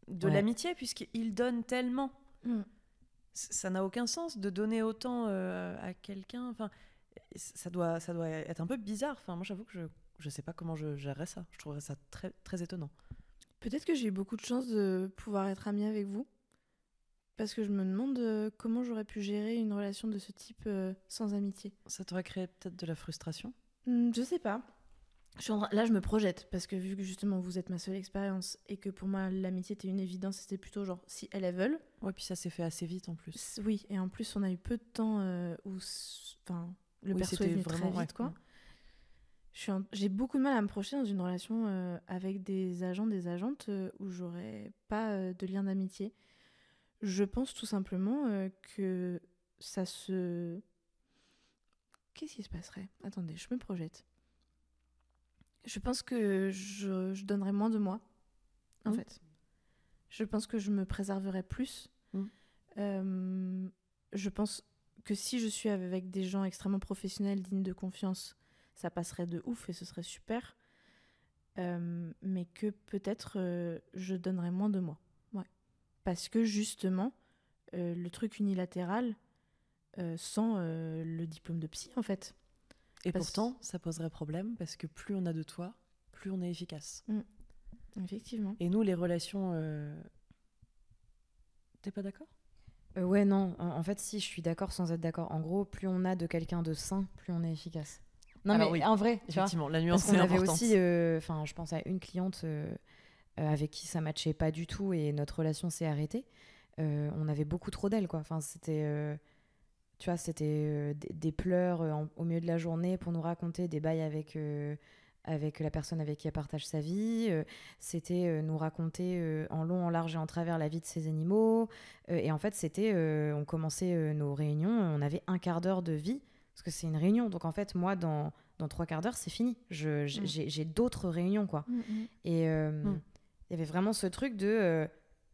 de Ouais. l'amitié, puisqu'ils donnent tellement. Mm. Ça n'a aucun sens de donner autant euh, à quelqu'un. Enfin, ça doit, ça doit être un peu bizarre. Enfin, moi, j'avoue que je, je sais pas comment je gérerais ça. Je trouverais ça très, très étonnant. Peut-être que j'ai eu beaucoup de chance de pouvoir être amie avec vous. Parce que je me demande euh, comment j'aurais pu gérer une relation de ce type euh, sans amitié. Ça t'aurait créé peut-être de la frustration? Hmm, je sais pas. Je suis en train- Là, je me projette parce que vu que justement vous êtes ma seule expérience et que pour moi l'amitié était une évidence, c'était plutôt genre si elles veulent. Ouais, puis ça s'est fait assez vite en plus. Oui, et en plus on a eu peu de temps euh, où, enfin, le perso est venu très vite, quoi. J'ai beaucoup de mal à me projeter dans une relation euh, avec des agents, des agentes euh, où j'aurais pas de lien d'amitié. Je pense tout simplement que ça se. Qu'est-ce qui se passerait? Attendez, je me projette. Je pense que je, je donnerais moins de moi, en mmh. fait. Je pense que je me préserverais plus. Mmh. je pense que si je suis avec des gens extrêmement professionnels, dignes de confiance, ça passerait de ouf et ce serait super. Euh, mais que peut-être euh, je donnerais moins de moi. Parce que justement, euh, le truc unilatéral sans le diplôme de psy, en fait. Et pourtant, ça poserait problème parce que plus on a de toi, plus on est efficace. Mm. Effectivement. Et nous, les relations. T'es pas d'accord? Ouais, non. En, fait, si, je suis d'accord sans être d'accord. En gros, plus on a de quelqu'un de sain, plus on est efficace. Non, mais oui, en vrai, effectivement, la nuance est avait aussi, euh, enfin, je pense à une cliente euh, euh, avec qui ça matchait pas du tout et notre relation s'est arrêtée. on avait beaucoup trop d'elle, quoi. Enfin, c'était, tu vois, c'était des, pleurs au milieu de la journée pour nous raconter des bails avec avec la personne avec qui elle partage sa vie. c'était nous raconter en long, en large et en travers la vie de ses animaux. et en fait, c'était, on commençait nos réunions, on avait un quart d'heure de vie parce que c'est une réunion. Donc en fait, moi, dans, dans trois quarts d'heure, c'est fini. Mm. J'ai d'autres réunions, quoi. Mm, mm. Et euh, il y avait vraiment ce truc de... Euh,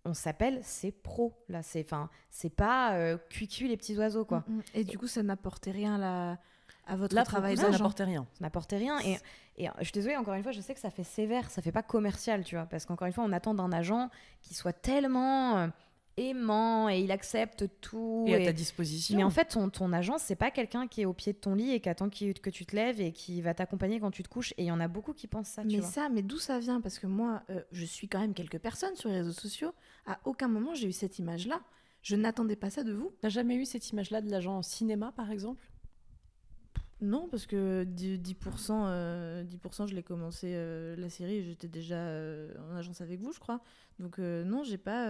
on s'appelle, c'est pro, là. C'est c'est pas euh, cuicu les petits oiseaux, quoi. Et, du coup, ça n'apportait rien là, à votre là, travail. Ça n'apportait rien. Ça n'apportait rien. Et, et je suis désolée, encore une fois, je sais que ça fait sévère, ça fait pas commercial, tu vois. Parce qu'encore une fois, on attend d'un agent qui soit tellement aimant et il accepte tout. Et, à ta disposition. Mais en fait, ton, ton agent, c'est pas quelqu'un qui est au pied de ton lit et qui attend que tu te lèves et qui va t'accompagner quand tu te couches. Et il y en a beaucoup qui pensent ça. Mais ça, mais d'où ça vient? Parce que moi, euh, je suis quand même quelques personnes sur les réseaux sociaux. À aucun moment, j'ai eu cette image-là. Je n'attendais pas ça de vous. T'as jamais eu cette image-là de l'agent en cinéma, par exemple? Non, parce que 10%, 10%, euh, je l'ai commencé euh, la série, j'étais déjà euh, en agence avec vous, je crois. Donc non, j'ai pas,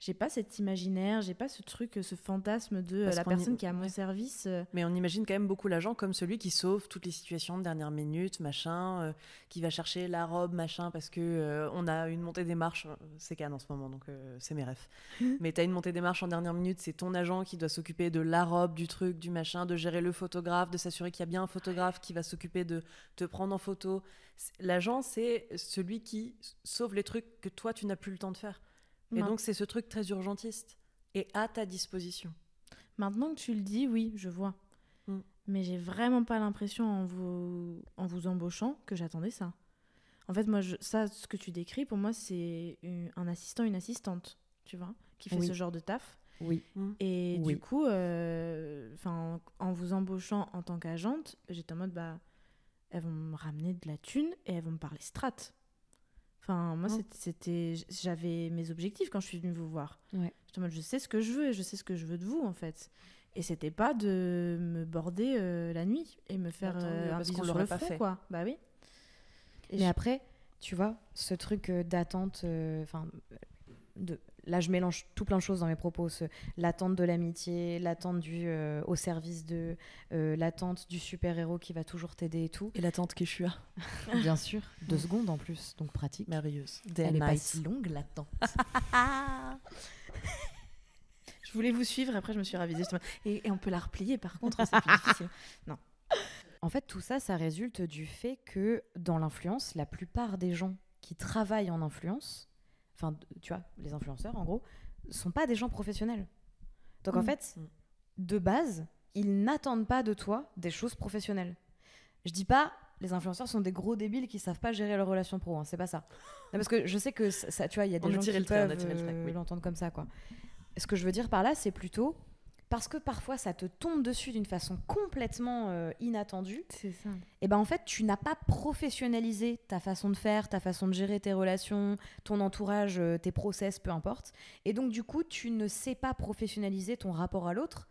j'ai pas cet imaginaire, j'ai pas ce truc, ce fantasme de la personne qui est à mon service. Mais on imagine quand même beaucoup l'agent comme celui qui sauve toutes les situations de dernière minute, machin, qui va chercher la robe, machin, parce que on a une montée des marches. C'est Cannes en ce moment, donc c'est mes rêves. Mais tu as une montée des marches en dernière minute, c'est ton agent qui doit s'occuper de la robe, du truc, du machin, de gérer le photographe, de s'assurer qu'il y a bien un photographe qui va s'occuper de te prendre en photo. L'agent, c'est celui qui sauve les trucs que toi, tu n'as plus le temps de faire. Et donc, c'est ce truc très urgentiste et à ta disposition. Maintenant que tu le dis, oui, je vois. Mm. Mais j'ai vraiment pas l'impression en vous, en vous embauchant que j'attendais ça. En fait, moi, je, ça, ce que tu décris, pour moi, c'est un assistant, une assistante, tu vois, qui fait ce genre de taf. Oui. Mmh. Et du coup, euh, en vous embauchant en tant qu'agente, j'étais en mode, bah, elles vont me ramener de la thune et elles vont me parler strat. Enfin, moi, c'était, j'avais mes objectifs quand je suis venue vous voir. Ouais. J'étais en mode, je sais ce que je veux et je sais ce que je veux de vous, en fait. Et c'était pas de me border euh, la nuit et me faire euh, un bisou sur le pas fait. quoi. Bah oui. Mais après, tu vois, ce truc d'attente, enfin, de là je mélange tout plein de choses dans mes propos. L'attente de l'amitié l'attente du euh, au service de euh, l'attente du super héros qui va toujours t'aider et tout. Et l'attente Keshua bien sûr. Deux secondes en plus. Donc pratique. Merveilleuse. Elle n'est pas si longue l'attente. Je voulais vous suivre. Après je me suis ravisée et, et on peut la replier par contre c'est plus difficile. Non. En fait tout ça ça résulte du fait que dans l'influence la plupart des gens qui travaillent en influence enfin, tu vois, les influenceurs, en gros, sont pas des gens professionnels. Donc, en mm. fait, mm. de base, ils n'attendent pas de toi des choses professionnelles. Je dis pas, les influenceurs sont des gros débiles qui savent pas gérer leurs relations pro, hein, c'est pas ça. parce que je sais que ça, tu vois, il y a des gens qui peuvent euh, l'entendre comme ça, quoi. Ce que je veux dire par là, c'est plutôt parce que parfois ça te tombe dessus d'une façon complètement euh, inattendue. C'est ça. Et ben en fait, tu n'as pas professionnalisé ta façon de faire, ta façon de gérer tes relations, ton entourage, euh, tes process, peu importe. Et donc du coup, tu ne sais pas professionnaliser ton rapport à l'autre.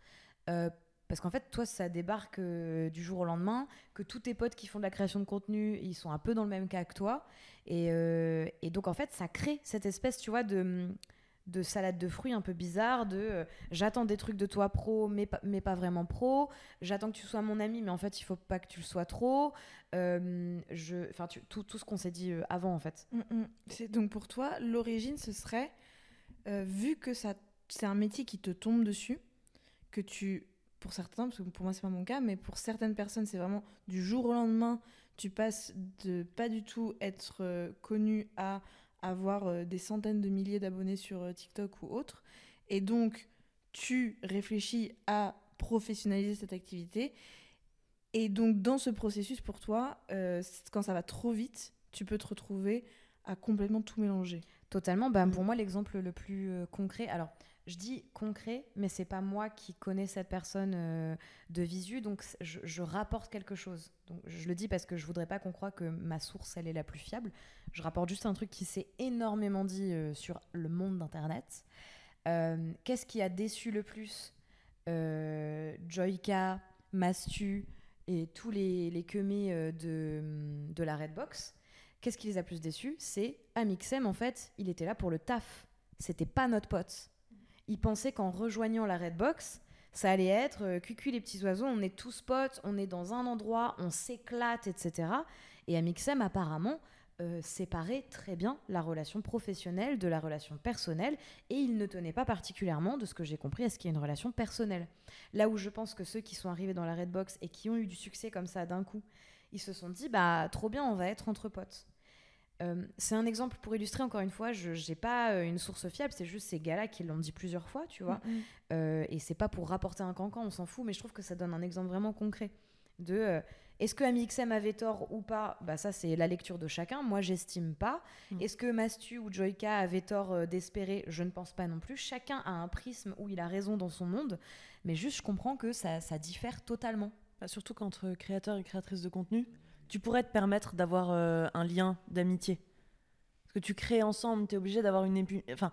Euh, parce qu'en fait, toi, ça débarque du jour au lendemain, que tous tes potes qui font de la création de contenu, ils sont un peu dans le même cas que toi. Et, et donc, en fait, ça crée cette espèce, tu vois, de, de salade de fruits un peu bizarre, de euh, j'attends des trucs de toi pro, mais, pas- mais pas vraiment pro, j'attends que tu sois mon ami, mais en fait, il faut pas que tu le sois trop. Euh, je, enfin, tout, tout ce qu'on s'est dit euh, avant, en fait. Mm, mm. C'est- Donc pour toi, l'origine, ce serait, vu que ça, c'est un métier qui te tombe dessus, que tu, pour certains, parce que pour moi c'est pas mon cas, mais pour certaines personnes, c'est vraiment du jour au lendemain, tu passes de pas du tout être connu à avoir euh, des centaines de milliers d'abonnés sur euh, TikTok ou autre, et donc tu réfléchis à professionnaliser cette activité. Et donc, dans ce processus, pour toi, euh, quand ça va trop vite, tu peux te retrouver à complètement tout mélanger. Totalement. Mm. Pour moi, l'exemple le plus concret, alors je dis concret, mais c'est pas moi qui connais cette personne euh, de visu, donc je, rapporte quelque chose. Donc je le dis parce que je voudrais pas qu'on croie que ma source elle est la plus fiable. Je rapporte juste un truc qui s'est énormément dit euh, sur le monde d'internet. Euh, Qu'est-ce qui a déçu le plus Joyka, Mastu et tous les, les queumés euh, de, de la Redbox? Qu'est-ce qui les a plus déçus? C'est Amixem, en fait, il était là pour le taf. C'était pas notre pote. Il pensait qu'en rejoignant la Redbox, ça allait être euh, cucu les petits oiseaux, on est tous potes, on est dans un endroit, on s'éclate, etc. Et Amixem, apparemment, euh, séparait très bien la relation professionnelle de la relation personnelle et il ne tenait pas particulièrement, de ce que j'ai compris, à ce qu'il y ait une relation personnelle. Là où je pense que ceux qui sont arrivés dans la Redbox et qui ont eu du succès comme ça d'un coup, ils se sont dit bah trop bien, on va être entre potes. Euh, c'est un exemple pour illustrer encore une fois, je n'ai pas euh, une source fiable, c'est juste ces gars-là qui l'ont dit plusieurs fois, tu vois. Mm, Euh, et c'est pas pour rapporter un cancan, on s'en fout, mais je trouve que ça donne un exemple vraiment concret de euh, est-ce que AmiXM avait tort ou pas? Bah ça c'est la lecture de chacun. Moi j'estime pas. Mm. Est-ce que Mastu ou Joyka avait tort d'espérer? Je ne pense pas non plus. Chacun a un prisme où il a raison dans son monde, mais juste je comprends que ça, ça diffère totalement. Bah, surtout qu'entre créateurs et créatrices de contenu, tu pourrais te permettre d'avoir euh, un lien d'amitié. Parce que tu crées ensemble, tu es obligé d'avoir une épu... Enfin,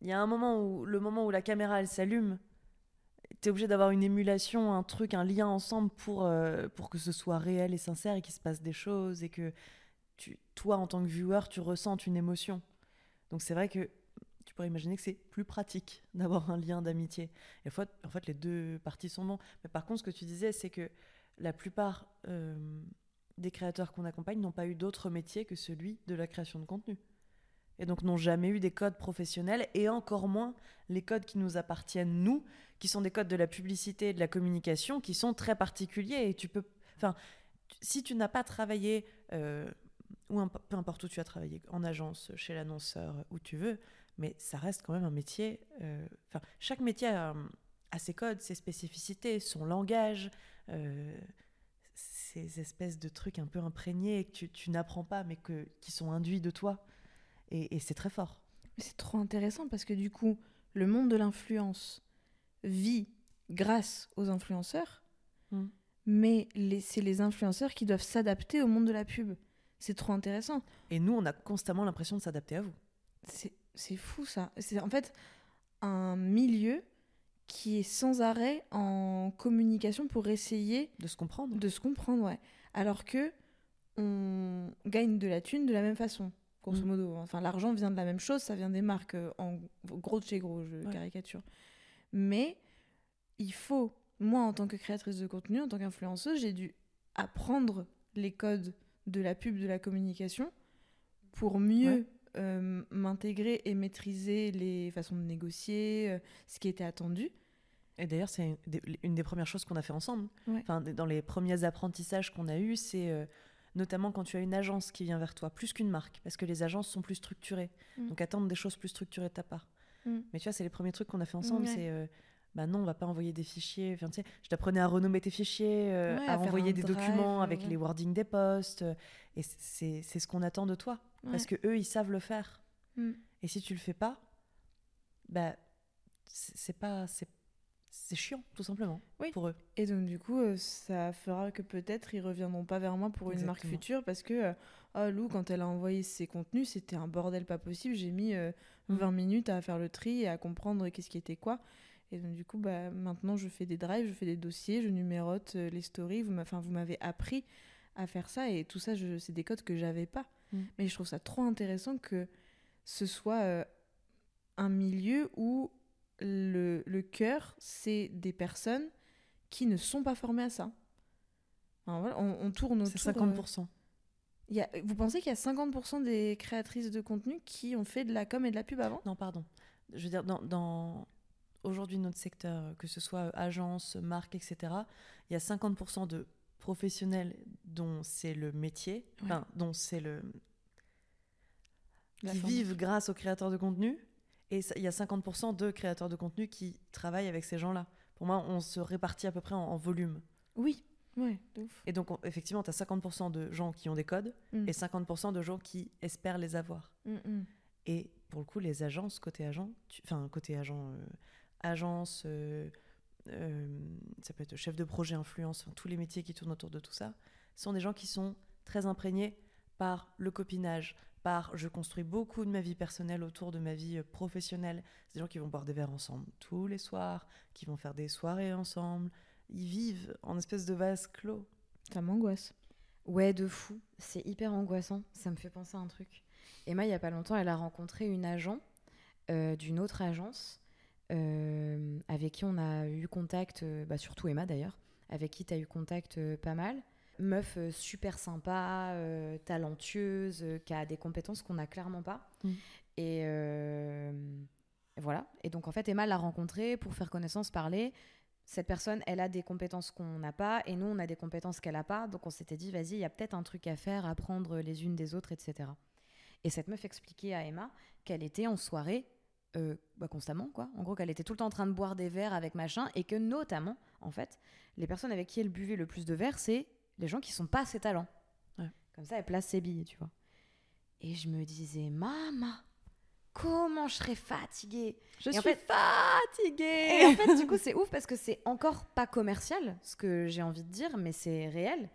il y a un moment où, le moment où la caméra elle s'allume, tu es obligé d'avoir une émulation, un truc, un lien ensemble pour, euh, pour que ce soit réel et sincère et qu'il se passe des choses et que tu, toi, en tant que viewer, tu ressentes une émotion. Donc c'est vrai que tu pourrais imaginer que c'est plus pratique d'avoir un lien d'amitié. En fait, en fait, les deux parties sont bons. Mais par contre, ce que tu disais, c'est que la plupart euh, des créateurs qu'on accompagne n'ont pas eu d'autre métier que celui de la création de contenu. Et donc n'ont jamais eu des codes professionnels, et encore moins les codes qui nous appartiennent, nous, qui sont des codes de la publicité et de la communication, qui sont très particuliers. Et tu peux. Enfin, si tu n'as pas travaillé, euh, ou un- peu importe où tu as travaillé, en agence, chez l'annonceur, où tu veux, mais ça reste quand même un métier. euh, Enfin, chaque métier a, a ses codes, ses spécificités, son langage, euh, ces espèces de trucs un peu imprégnés que tu, tu n'apprends pas, mais que, qui sont induits de toi. Et, et c'est très fort. C'est trop intéressant parce que du coup, le monde de l'influence vit grâce aux influenceurs, Mm. mais c'est les influenceurs qui doivent s'adapter au monde de la pub. C'est trop intéressant. Et nous, on a constamment l'impression de s'adapter à vous. C'est fou ça. C'est en fait un milieu qui est sans arrêt en communication pour essayer De se comprendre. de se comprendre, ouais. Alors que on gagne de la thune de la même façon, grosso Mm. modo. Enfin, l'argent vient de la même chose, ça vient des marques, euh, en gros de chez gros, je Ouais. caricature. Mais il faut, moi en tant que créatrice de contenu, en tant qu'influenceuse, j'ai dû apprendre les codes de la pub, de la communication, pour mieux Ouais. Euh, m'intégrer et maîtriser les façons de négocier, euh, ce qui était attendu. Et d'ailleurs, c'est une des- premières choses qu'on a fait ensemble. Ouais. Enfin, dans les premiers apprentissages qu'on a eus, c'est euh, notamment quand tu as une agence qui vient vers toi, plus qu'une marque, parce que les agences sont plus structurées, Mm. donc attendent des choses plus structurées de ta part. Mm. Mais tu vois, c'est les premiers trucs qu'on a fait ensemble, Ouais. c'est euh, bah non, on va pas envoyer des fichiers. Enfin, tu sais, je t'apprenais à renommer tes fichiers, euh, Ouais, à envoyer des drive, documents avec les wordings des postes, et c'est ce qu'on attend de toi, parce que eux, ils savent le faire. Mm. Et si tu le fais pas, bah c'est pas c'est c'est chiant tout simplement Oui. pour eux. Et donc, du coup, euh, ça fera que peut-être ils reviendront pas vers moi pour une marque future parce que, euh, oh, Lou, quand elle a envoyé ses contenus, c'était un bordel pas possible. J'ai mis euh, Mm. 20 minutes à faire le tri et à comprendre qu'est-ce qui était quoi. Et donc, du coup, bah, maintenant, je fais des drives, je fais des dossiers, je numérote euh, les stories. Vous m'a- enfin, vous m'avez appris à faire ça et tout ça, je- c'est des codes que j'avais pas. Mm. Mais je trouve ça trop intéressant que ce soit euh, un milieu où le, le cœur, c'est des personnes qui ne sont pas formées à ça. voilà, on, on, tourne autour... C'est 50%. Il y a, vous pensez qu'il y a 50% des créatrices de contenu qui ont fait de la com et de la pub avant? Non, pardon. Je veux dire, dans, dans aujourd'hui notre secteur, que ce soit agence, marque, etc., il y a 50% de professionnels dont c'est le métier, enfin, dont c'est le... qui vivent grâce aux créateurs de contenu, et il y a 50% de créateurs de contenu qui travaillent avec ces gens-là. Pour moi, on se répartit à peu près en, volume. Oui, ouais, ouf. Et donc, effectivement, tu as 50% de gens qui ont des codes mm. et 50% de gens qui espèrent les avoir. Mm, mm. Et pour le coup, les agences, côté agent, enfin, côté agent, euh, agence, euh, ça peut être chef de projet, influence, tous les métiers qui tournent autour de tout ça, sont des gens qui sont très imprégnés par le copinage, par je construis beaucoup de ma vie personnelle autour de ma vie euh, professionnelle. C'est des gens qui vont boire des verres ensemble tous les soirs, qui vont faire des soirées ensemble. Ils vivent en espèce de vase clos. Ça m'angoisse. Ouais, de fou. C'est hyper angoissant. Ça me fait penser à un truc. Emma, il y a pas longtemps, elle a rencontré une agent d'une autre agence euh, avec qui on a eu contact, euh, bah, surtout Emma d'ailleurs, avec qui tu as eu contact euh, pas mal. Meuf super sympa, talentueuse, qui a des compétences qu'on n'a clairement pas. Mm. Et voilà. Et donc en fait, Emma l'a rencontrée pour faire connaissance, parler. Cette personne, elle a des compétences qu'on n'a pas, et nous, on a des compétences qu'elle n'a pas. Donc on s'était dit, vas-y, il y a peut-être un truc à faire, apprendre les unes des autres, etc. Et cette meuf expliquait à Emma qu'elle était en soirée euh, bah, constamment, quoi. En gros, qu'elle était tout le temps en train de boire des verres avec machin, et que notamment, en fait, les personnes avec qui elle buvait le plus de verres, c'est les gens qui sont pas ses talents. Comme ça, elle place ses billets, tu vois. Et je me disais, maman, comment je serais fatiguée Je suis fatiguée Et en fait, du coup, c'est ouf parce que c'est encore pas commercial, ce que j'ai envie de dire, mais c'est réel.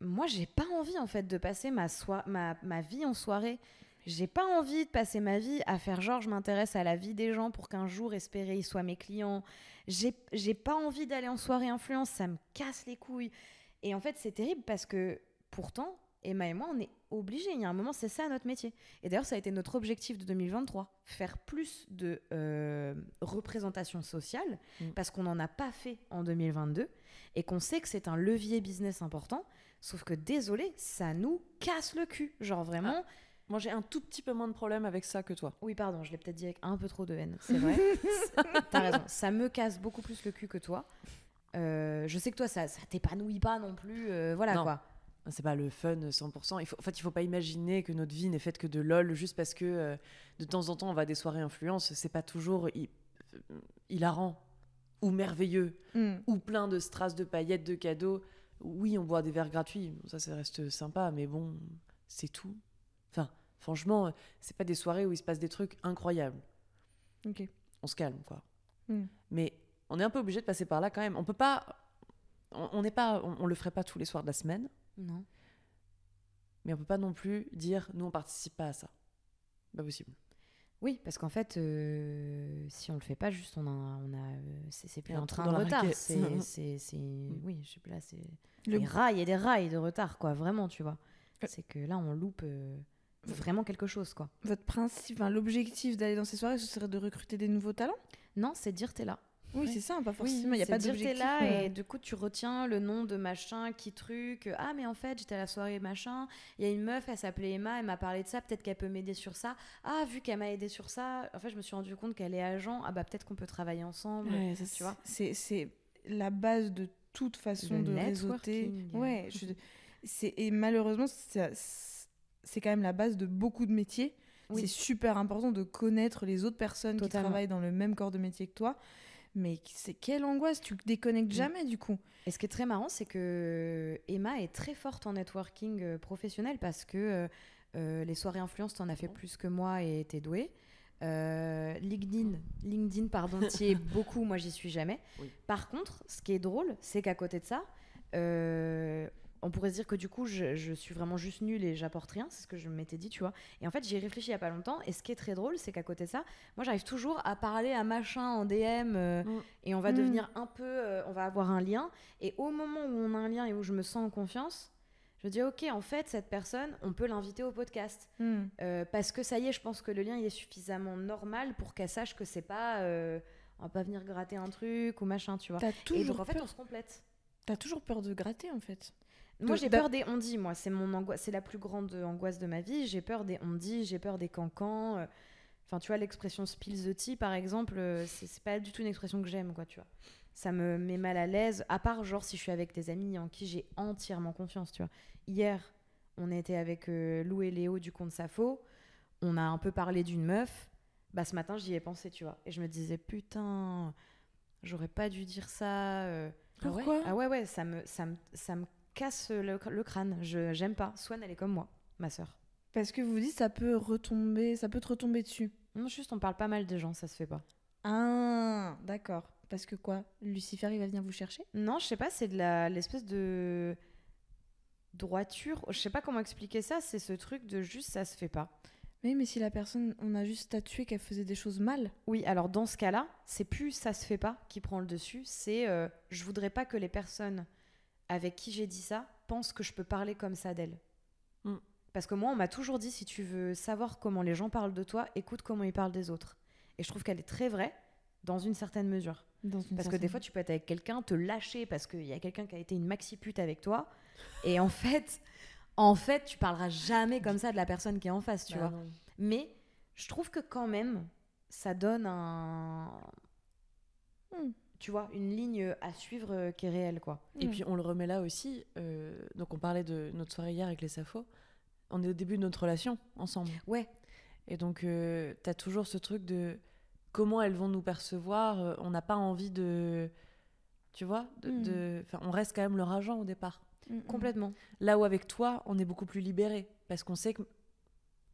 Moi, j'ai pas envie, en fait, de passer ma, ma, ma vie en soirée j'ai pas envie de passer ma vie à faire genre je m'intéresse à la vie des gens pour qu'un jour espérer ils soient mes clients. J'ai pas envie d'aller en soirée influence, ça me casse les couilles. Et en fait, c'est terrible parce que pourtant, Emma et moi, on est obligés. Il y a un moment, c'est ça notre métier. Et d'ailleurs, ça a été notre objectif de 2023, faire plus de euh, représentation sociale, mm. parce qu'on n'en a pas fait en 2022, et qu'on sait que c'est un levier business important. Sauf que, désolé, ça nous casse le cul. Genre vraiment, ah. Moi, j'ai un tout petit peu moins de problème avec ça que toi. Oui, pardon, je l'ai peut-être dit avec un peu trop de haine. C'est vrai. T'as raison. Ça me casse beaucoup plus le cul que toi. Euh, je sais que toi, ça, ça t'épanouit pas non plus. Euh, voilà quoi. C'est pas le fun 100%. Il faut, en fait, il faut pas imaginer que notre vie n'est faite que de lol juste parce que euh, de temps en temps on va à des soirées influence. C'est pas toujours hilarant ou merveilleux mm. ou plein de strass, de paillettes, de cadeaux. Oui, on boit des verres gratuits. Ça, ça reste sympa, mais bon, c'est tout. Franchement, c'est pas des soirées où il se passe des trucs incroyables. Ok. On se calme, quoi. Hmm. Mais on est un peu obligé de passer par là quand même. On peut pas. On n'est pas. On, le ferait pas tous les soirs de la semaine. Non. Mais on peut pas non plus dire nous on participe pas à ça. Pas possible. Oui, parce qu'en fait, euh, si on le fait pas, juste on a, on a, euh, c'est plus un train de retard. C'est, hmm. oui, je sais pas, c'est des rails et des rails de retard, quoi. Vraiment, tu vois. C'est que là, on loupe euh, vraiment quelque chose, quoi. Votre principe, l'objectif d'aller dans ces soirées, ce serait de recruter des nouveaux talents? Non, c'est dire t'es là. Oui, c'est ça, pas forcément. Il y a pas d'objectif. T'es là et du coup tu retiens le nom de machin, qui truc. Ah mais en fait j'étais à la soirée machin. Il y a une meuf, elle s'appelait Emma, elle m'a parlé de ça. Peut-être qu'elle peut m'aider sur ça. Ah vu qu'elle m'a aidé sur ça, en fait je me suis rendu compte qu'elle est agent. Ah bah peut-être qu'on peut travailler ensemble. tu vois. C'est la base de toute façon de réseauter. Ouais. Je et malheureusement, c'est quand même la base de beaucoup de métiers. C'est super important de connaître les autres personnes qui travaillent dans le même corps de métier que toi. Mais c'est quelle angoisse, tu déconnectes jamais du coup. Et ce qui est très marrant, c'est que Emma est très forte en networking euh, professionnel parce que euh, euh, les soirées influence, t'en as fait plus que moi et t'es douée. LinkedIn, LinkedIn, pardon, t'y es beaucoup, moi j'y suis jamais. Par contre, ce qui est drôle, c'est qu'à côté de ça, on pourrait se dire que du coup, je, suis vraiment juste nulle et j'apporte rien, c'est ce que je m'étais dit, tu vois. Et en fait, j'y ai réfléchi il y a pas longtemps, et ce qui est très drôle, c'est qu'à côté de ça, moi j'arrive toujours à parler à machin en DM, euh, mm. et on va mm. devenir un peu, euh, on va avoir un lien, et au moment où on a un lien et où je me sens en confiance, Je me dis, ok, en fait, cette personne, on peut l'inviter au podcast. Hmm. Euh, parce que ça y est, je pense que le lien il est suffisamment normal pour qu'elle sache que c'est pas. euh, on va pas venir gratter un truc ou machin, tu vois. T'as Et donc en fait, peur... on se complète. T'as toujours peur de gratter en fait. Moi, j'ai peur des on-dit, moi. C'est mon angoisse, c'est la plus grande angoisse de ma vie. J'ai peur des on-dit, j'ai peur des cancans. euh. Enfin, tu vois, l'expression spill the tea, par exemple, euh, c'est pas du tout une expression que j'aime, quoi, tu vois. Ça me met mal à l'aise, à part, genre, si je suis avec des amis en qui j'ai entièrement confiance, tu vois. Hier, on était avec euh, Lou et Léo du compte Safo. On a un peu parlé d'une meuf. Bah, ce matin, j'y ai pensé, tu vois. Et je me disais, putain, j'aurais pas dû dire ça. euh. Ah ouais? Pourquoi Ah ouais, ouais, ça me, ça me, ça me casse le, le crâne. Je J'aime pas. Swan, elle est comme moi, ma sœur. Parce que vous dites ça peut retomber, ça peut te retomber dessus. Non, juste, on parle pas mal des gens, ça se fait pas. Ah, d'accord. Parce que quoi? Lucifer, il va venir vous chercher? Non, je sais pas, c'est de la l'espèce de droiture. Je sais pas comment expliquer ça. C'est ce truc de juste, ça se fait pas. Oui, mais si la personne, on a juste statué qu'elle faisait des choses mal. Oui, alors dans ce cas-là, c'est plus ça se fait pas qui prend le dessus, c'est euh, je voudrais pas que les personnes avec qui j'ai dit ça pensent que je peux parler comme ça d'elles. Mm. Parce que moi, on m'a toujours dit si tu veux savoir comment les gens parlent de toi, écoute comment ils parlent des autres. Et je trouve qu'elle est très vraie dans une certaine mesure. Dans une Parce que des fois, tu peux être avec quelqu'un, te lâcher parce qu'il y a quelqu'un qui a été une maxi pute avec toi. Et en fait, en fait, tu parleras jamais comme ça de la personne qui est en face, tu Bah vois. non. Mais je trouve que quand même, ça donne un. Hmm. Tu vois, une ligne à suivre euh, qui est réelle, quoi. Et Mm. puis on le remet là aussi. euh, donc on parlait de notre soirée hier avec les Safo. On est au début de notre relation ensemble. Ouais. Et donc tu t'as toujours ce truc de comment elles vont nous percevoir. euh, On n'a pas envie de, tu vois, de, Mm. de- enfin, on reste quand même leur agent au départ. Mm. Complètement. Là où avec toi, on est beaucoup plus libéré parce qu'on sait que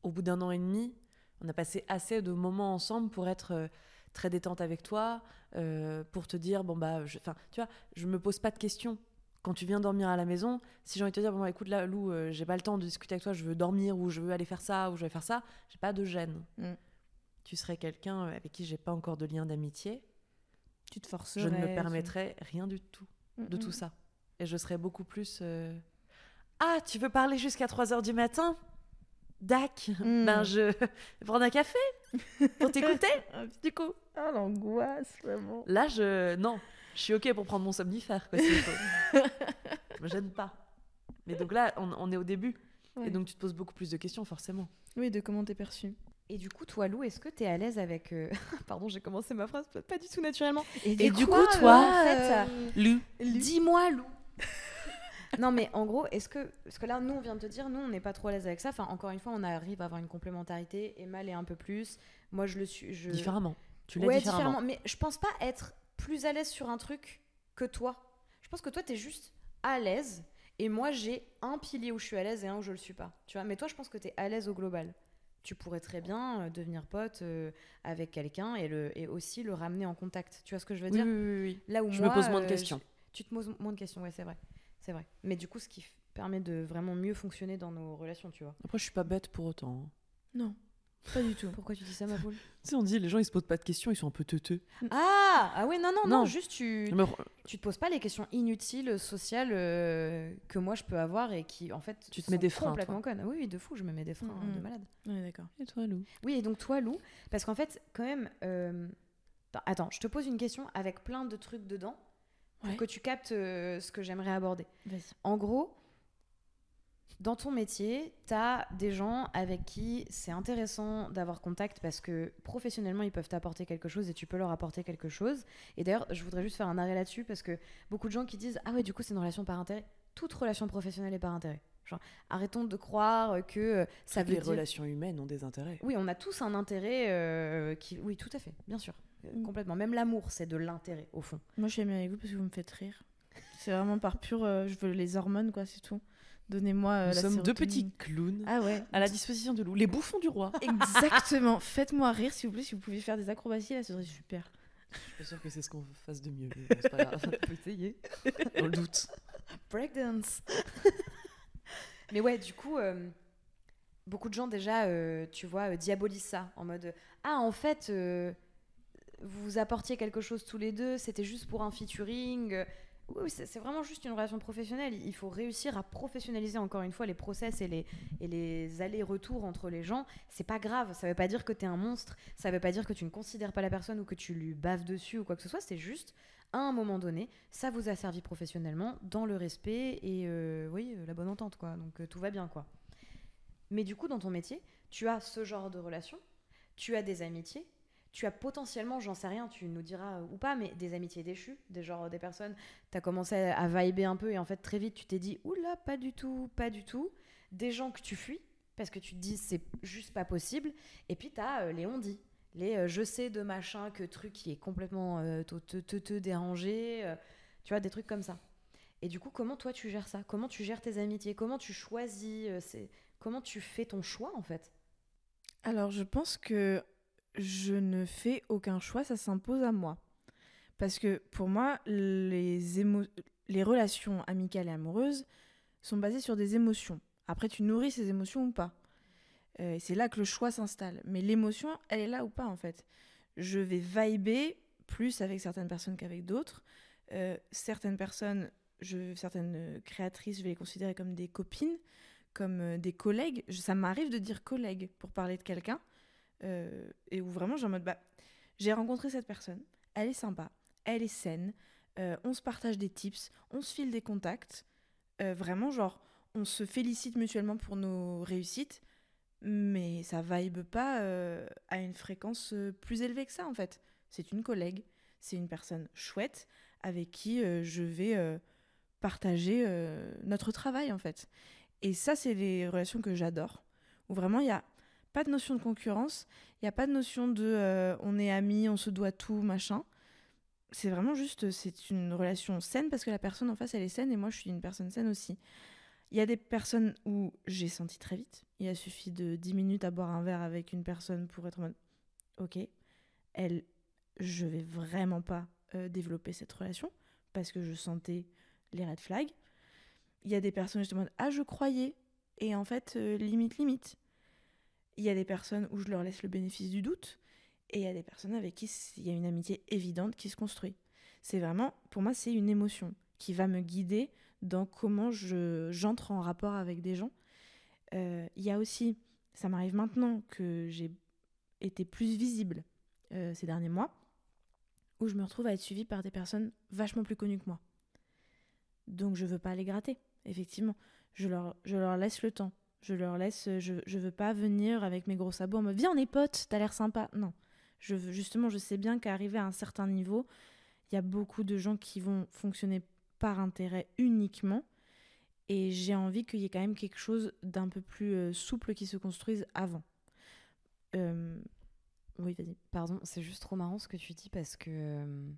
au bout d'un an et demi, on a passé assez de moments ensemble pour être euh, très détente avec toi, euh, pour te dire bon bah, je- enfin, tu vois, je me pose pas de questions. Quand tu viens dormir à la maison, si j'ai envie de te dire bon écoute là Lou, euh, j'ai pas le temps de discuter avec toi, je veux dormir ou je veux aller faire ça ou je vais faire ça, j'ai pas de gêne. Mm. Tu serais quelqu'un euh, avec qui j'ai pas encore de lien d'amitié, Tu te forcerais. je ne me tu- permettrais rien du tout Mm, de tout ça. Et je serais beaucoup plus. euh, Ah, tu veux parler jusqu'à 3h du matin? Dac Mm. Ben, je vais prendre un café pour t'écouter, du coup. Ah, l'angoisse, vraiment. Là, je. Non, je suis OK pour prendre mon somnifère, quoi, gêne pas. Mais donc là, on, on est au début. Ouais. Et donc, tu te poses beaucoup plus de questions, forcément. Oui, de comment t'es perçu. Et du coup, toi, Lou, est-ce que tu es à l'aise avec. euh, Pardon, j'ai commencé ma phrase pas du tout naturellement. Et du coup, toi, en fait, euh, Lou Dis-moi, Lou. Non, mais en gros, est-ce que. Parce que là, nous, on vient de te dire, nous, on n'est pas trop à l'aise avec ça. Enfin, encore une fois, on arrive à avoir une complémentarité. Emma l'est un peu plus. Moi, je le suis. Je... Différemment. Tu l'as Ouais, différemment. Mais je pense pas être plus à l'aise sur un truc que toi. Je pense que toi, t'es juste à l'aise. Et moi, j'ai un pilier où je suis à l'aise et un où je le suis pas. Tu vois Mais toi, je pense que t'es à l'aise au global. Tu pourrais très bien euh, devenir pote euh, avec quelqu'un et, le, et aussi le ramener en contact. Tu vois ce que je veux dire oui, oui, oui. Là où Je moi, me pose moins de euh, questions. je- tu te poses moins de questions, ouais, c'est vrai. C'est vrai. Mais du coup, ce qui permet de vraiment mieux fonctionner dans nos relations, tu vois. Après, je suis pas bête pour autant. hein. Non, pas du tout. Pourquoi tu dis ça, ma poule? Tu sais, on dit, les gens, ils se posent pas de questions, ils sont un peu teuteux. Ah Ah ouais, non, non, non, Non. juste tu... Mais tu te poses pas les questions inutiles, sociales euh, que moi je peux avoir et qui en fait Tu te sont mets des freins, complètement connes. Oui, oui, de fou, je me mets des freins Mm, hein, de mm. malade. Ouais, d'accord. Et toi, Lou? Oui, et donc toi, Lou, parce qu'en fait, quand même. euh, Attends, Attends, je te pose une question avec plein de trucs dedans pour Ouais. que tu captes euh, ce que j'aimerais aborder. En gros, dans ton métier, tu as des gens avec qui c'est intéressant d'avoir contact parce que professionnellement, ils peuvent t'apporter quelque chose et tu peux leur apporter quelque chose. Et d'ailleurs, je voudrais juste faire un arrêt là-dessus parce que beaucoup de gens qui disent Ah ouais, du coup, c'est une relation par intérêt. Toute relation professionnelle est par intérêt. Genre, arrêtons de croire que euh, ça veut Les dire. relations humaines ont des intérêts. Oui, on a tous un intérêt euh, qui. Oui, tout à fait, bien sûr. Mm. Complètement. Même l'amour, c'est de l'intérêt, au fond. Moi, je suis amie avec vous parce que vous me faites rire. C'est vraiment par pur. euh, je veux les hormones, quoi, c'est tout. Donnez-moi euh, Nous la sommes deux petits clowns Ah ouais. à la disposition de Lou. Les bouffons du roi. Exactement. Faites-moi rire, s'il vous plaît. Si vous pouviez faire des acrobaties, là, ce serait super. Je suis pas sûre que c'est ce qu'on fasse de mieux. mais C'est pas grave. On peut essayer. Dans le doute. Breakdance. Mais ouais, du coup, euh, beaucoup de gens déjà, euh, tu vois, euh, diabolisent ça en mode Ah, en fait, euh, vous apportiez quelque chose tous les deux, c'était juste pour un featuring. euh, c'est vraiment juste une relation professionnelle. Il faut réussir à professionnaliser encore une fois les process et les, et les allers-retours entre les gens. C'est pas grave. Ça veut pas dire que tu es un monstre. Ça veut pas dire que tu ne considères pas la personne ou que tu lui baves dessus ou quoi que ce soit. C'est juste, à un moment donné, ça vous a servi professionnellement dans le respect et euh, oui, la bonne entente, quoi. Donc euh, tout va bien, quoi. Mais du coup, dans ton métier, tu as ce genre de relation, tu as des amitiés, tu as potentiellement, j'en sais rien, tu nous diras ou pas, mais des amitiés déchues, des genres des personnes, tu as commencé à vibrer un peu et en fait très vite tu t'es dit oula, pas du tout, pas du tout. Des gens que tu fuis parce que tu te dis c'est juste pas possible. Et puis tu as euh, les on dit, les euh, je sais de machin que truc qui est complètement euh, te, te, te, déranger, tu vois, des trucs comme ça. Et du coup, comment toi tu gères ça? Comment tu gères tes amitiés? Comment tu choisis Comment tu fais ton choix en fait? Alors je pense que je ne fais aucun choix, ça s'impose à moi. Parce que pour moi, les, relations amicales et amoureuses sont basées sur des émotions. Après, tu nourris ces émotions ou pas. Euh, c'est là que le choix s'installe. Mais l'émotion, elle est là ou pas en fait. Je vais vibrer plus avec certaines personnes qu'avec d'autres. Euh, certaines personnes, je, certaines créatrices, je vais les considérer comme des copines, comme euh, des collègues. ça m'arrive de dire collègue pour parler de quelqu'un. Euh, et où vraiment j'ai mode bah j'ai rencontré cette personne, elle est sympa, elle est saine, euh, on se partage des tips, on se file des contacts, euh, vraiment genre on se félicite mutuellement pour nos réussites, mais ça vibe pas à une fréquence plus élevée que ça en fait. C'est une collègue, c'est une personne chouette avec qui je vais partager notre travail en fait. Et ça c'est les relations que j'adore, où vraiment il y a pas de notion de concurrence, il n'y a pas de notion de euh, on est amis, on se doit tout, machin. C'est vraiment juste, c'est une relation saine parce que la personne en face, elle est saine et moi, je suis une personne saine aussi. Il y a des personnes où j'ai senti très vite. Il a suffi de 10 minutes à boire un verre avec une personne pour être en mode Ok, elle, je vais vraiment pas euh, développer cette relation parce que je sentais les red flags. Il y a des personnes, je demande Ah, je croyais. Et en fait, euh, limite, limite. Il y a des personnes où je leur laisse le bénéfice du doute, et il y a des personnes avec qui il y a une amitié évidente qui se construit. C'est vraiment, pour moi, c'est une émotion qui va me guider dans comment je, j'entre en rapport avec des gens. Euh, il y a aussi, ça m'arrive maintenant que j'ai été plus visible euh, ces derniers mois, où je me retrouve à être suivie par des personnes vachement plus connues que moi. Donc je veux pas les gratter, effectivement. Je leur, je leur laisse le temps. Je leur laisse, je, je veux pas venir avec mes gros sabots en me viens on est potes, t'as l'air sympa. Non, justement, je sais bien qu'arriver à un certain niveau, il y a beaucoup de gens qui vont fonctionner par intérêt uniquement. Et j'ai envie qu'il y ait quand même quelque chose d'un peu plus euh, souple qui se construise avant. Euh, oui, vas-y. Pardon, c'est juste trop marrant ce que tu dis parce que euh,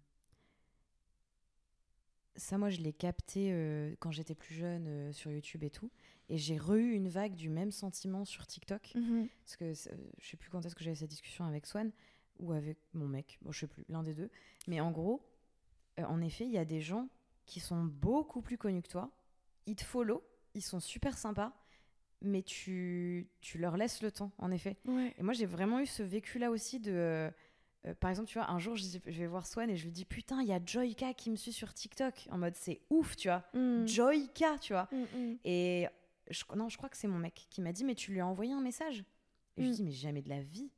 ça, moi, je l'ai capté euh, quand j'étais plus jeune euh, sur YouTube et tout. Et j'ai re-eu une vague du même sentiment sur TikTok. Mhm. Parce que je sais plus quand est-ce que j'avais cette discussion avec Swan ou avec mon mec. Bon, je sais plus, l'un des deux. Mais en gros, euh, en effet, il y a des gens qui sont beaucoup plus connus que toi. Ils te follow, ils sont super sympas. Mais tu, tu leur laisses le temps, en effet. Et moi, j'ai vraiment eu ce vécu-là aussi de euh, par exemple, tu vois, un jour, je, vais voir Swan et je lui dis Putain, il y a Joyka qui me suit sur TikTok. En mode, c'est ouf, tu vois. Mm. Joyka, tu vois. Mm, mm. Et je, non, je crois que c'est mon mec qui m'a dit Mais tu lui as envoyé un message Et je lui dis Mais jamais de la vie.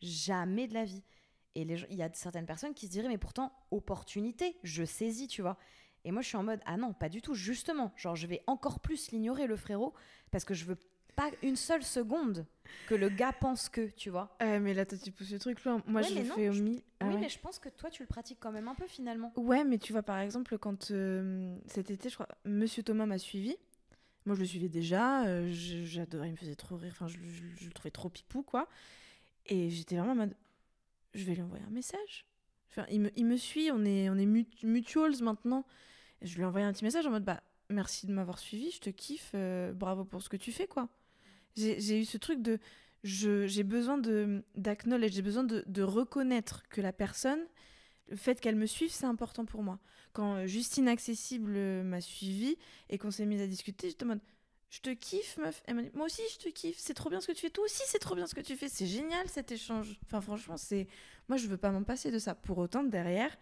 Jamais de la vie. Et il y a certaines personnes qui se diraient Mais pourtant, opportunité, je saisis, tu vois. Et moi, je suis en mode Ah non, pas du tout, justement. Genre, je vais encore plus l'ignorer, le frérot, parce que je veux pas une seule seconde que le gars pense que, tu vois. Euh, mais là, tu pousses le truc loin. Moi, je le fais au. Ah oui, mais je pense que toi, tu le pratiques quand même un peu finalement. Ouais, mais tu vois, par exemple, quand euh, cet été, je crois, Monsieur Thomas m'a suivi. Moi, je le suivais déjà. Euh, j'adorais, il me faisait trop rire. Enfin, je, le trouvais trop pipou, quoi. Et j'étais vraiment en mode, je vais lui envoyer un message. Enfin, il, me, suit, on est, on est mutuals maintenant. Et je lui ai envoyé un petit message en mode, bah, merci de m'avoir suivi, je te kiffe, bravo pour ce que tu fais, quoi. J'ai eu ce truc de. J'ai besoin d'acknowledge, j'ai besoin de, de, reconnaître que la personne, le fait qu'elle me suive, c'est important pour moi. Quand euh, Justine Accessible euh, m'a suivi et qu'on s'est mis à discuter, je te demande Je te kiffe, meuf Elle m'a dit Moi aussi, je te kiffe, c'est trop bien ce que tu fais. Toi aussi, c'est trop bien ce que tu fais. C'est génial cet échange. Enfin, franchement, c'est. Moi, je veux pas m'en passer de ça. Pour autant, derrière,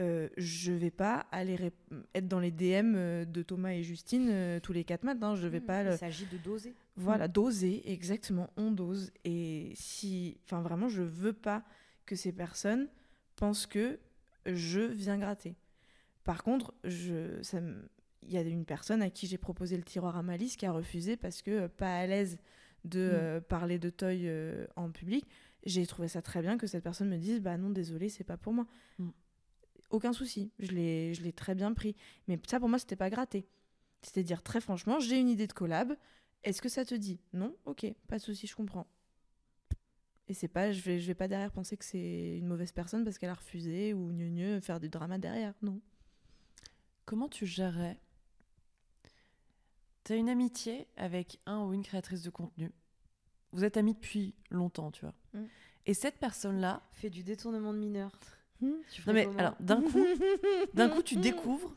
euh, je vais pas aller être dans les DM euh, de Thomas et Justine euh, tous les quatre matins. Je vais mmh, pas. Il s'agit de doser. Voilà, mmh. doser, exactement. On dose. Et si. Enfin, vraiment, je veux pas que ces personnes pensent que je viens gratter. Par contre, je, ça il y a une personne à qui j'ai proposé le tiroir à malice qui a refusé parce que pas à l'aise de mmh. parler de toy en public. J'ai trouvé ça très bien que cette personne me dise bah non désolé c'est pas pour moi aucun souci. Je l'ai, je l'ai très bien pris. Mais ça, pour moi, c'était pas gratté. C'était dire très franchement, j'ai une idée de collab. Est-ce que ça te dit? Non? Ok, pas de souci, je comprends. Et c'est pas, je vais, je vais pas derrière penser que c'est une mauvaise personne parce qu'elle a refusé ou mieux mieux faire du drama derrière. Non. Comment tu gérerais? T'as une amitié avec un ou une créatrice de contenu. Vous êtes amis depuis longtemps, tu vois. Mm. Et cette personne-là fait du détournement de mineurs. Hmm. non mais alors d'un coup, d'un coup tu découvres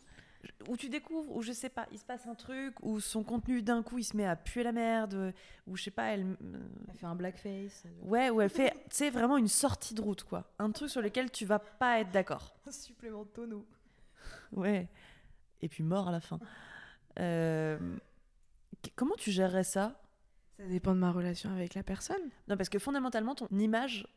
ou tu découvres ou je sais pas, il se passe un truc ou son contenu d'un coup il se met à puer la merde ou je sais pas elle, elle fait un blackface. Ouais, ou elle fait c'est vraiment une sortie de route quoi, un truc sur lequel tu vas pas être d'accord. Un supplément de tonneau. Ouais. Et puis mort à la fin. Euh, comment tu gérerais ça? Ça dépend de ma relation avec la personne. Non parce que fondamentalement ton image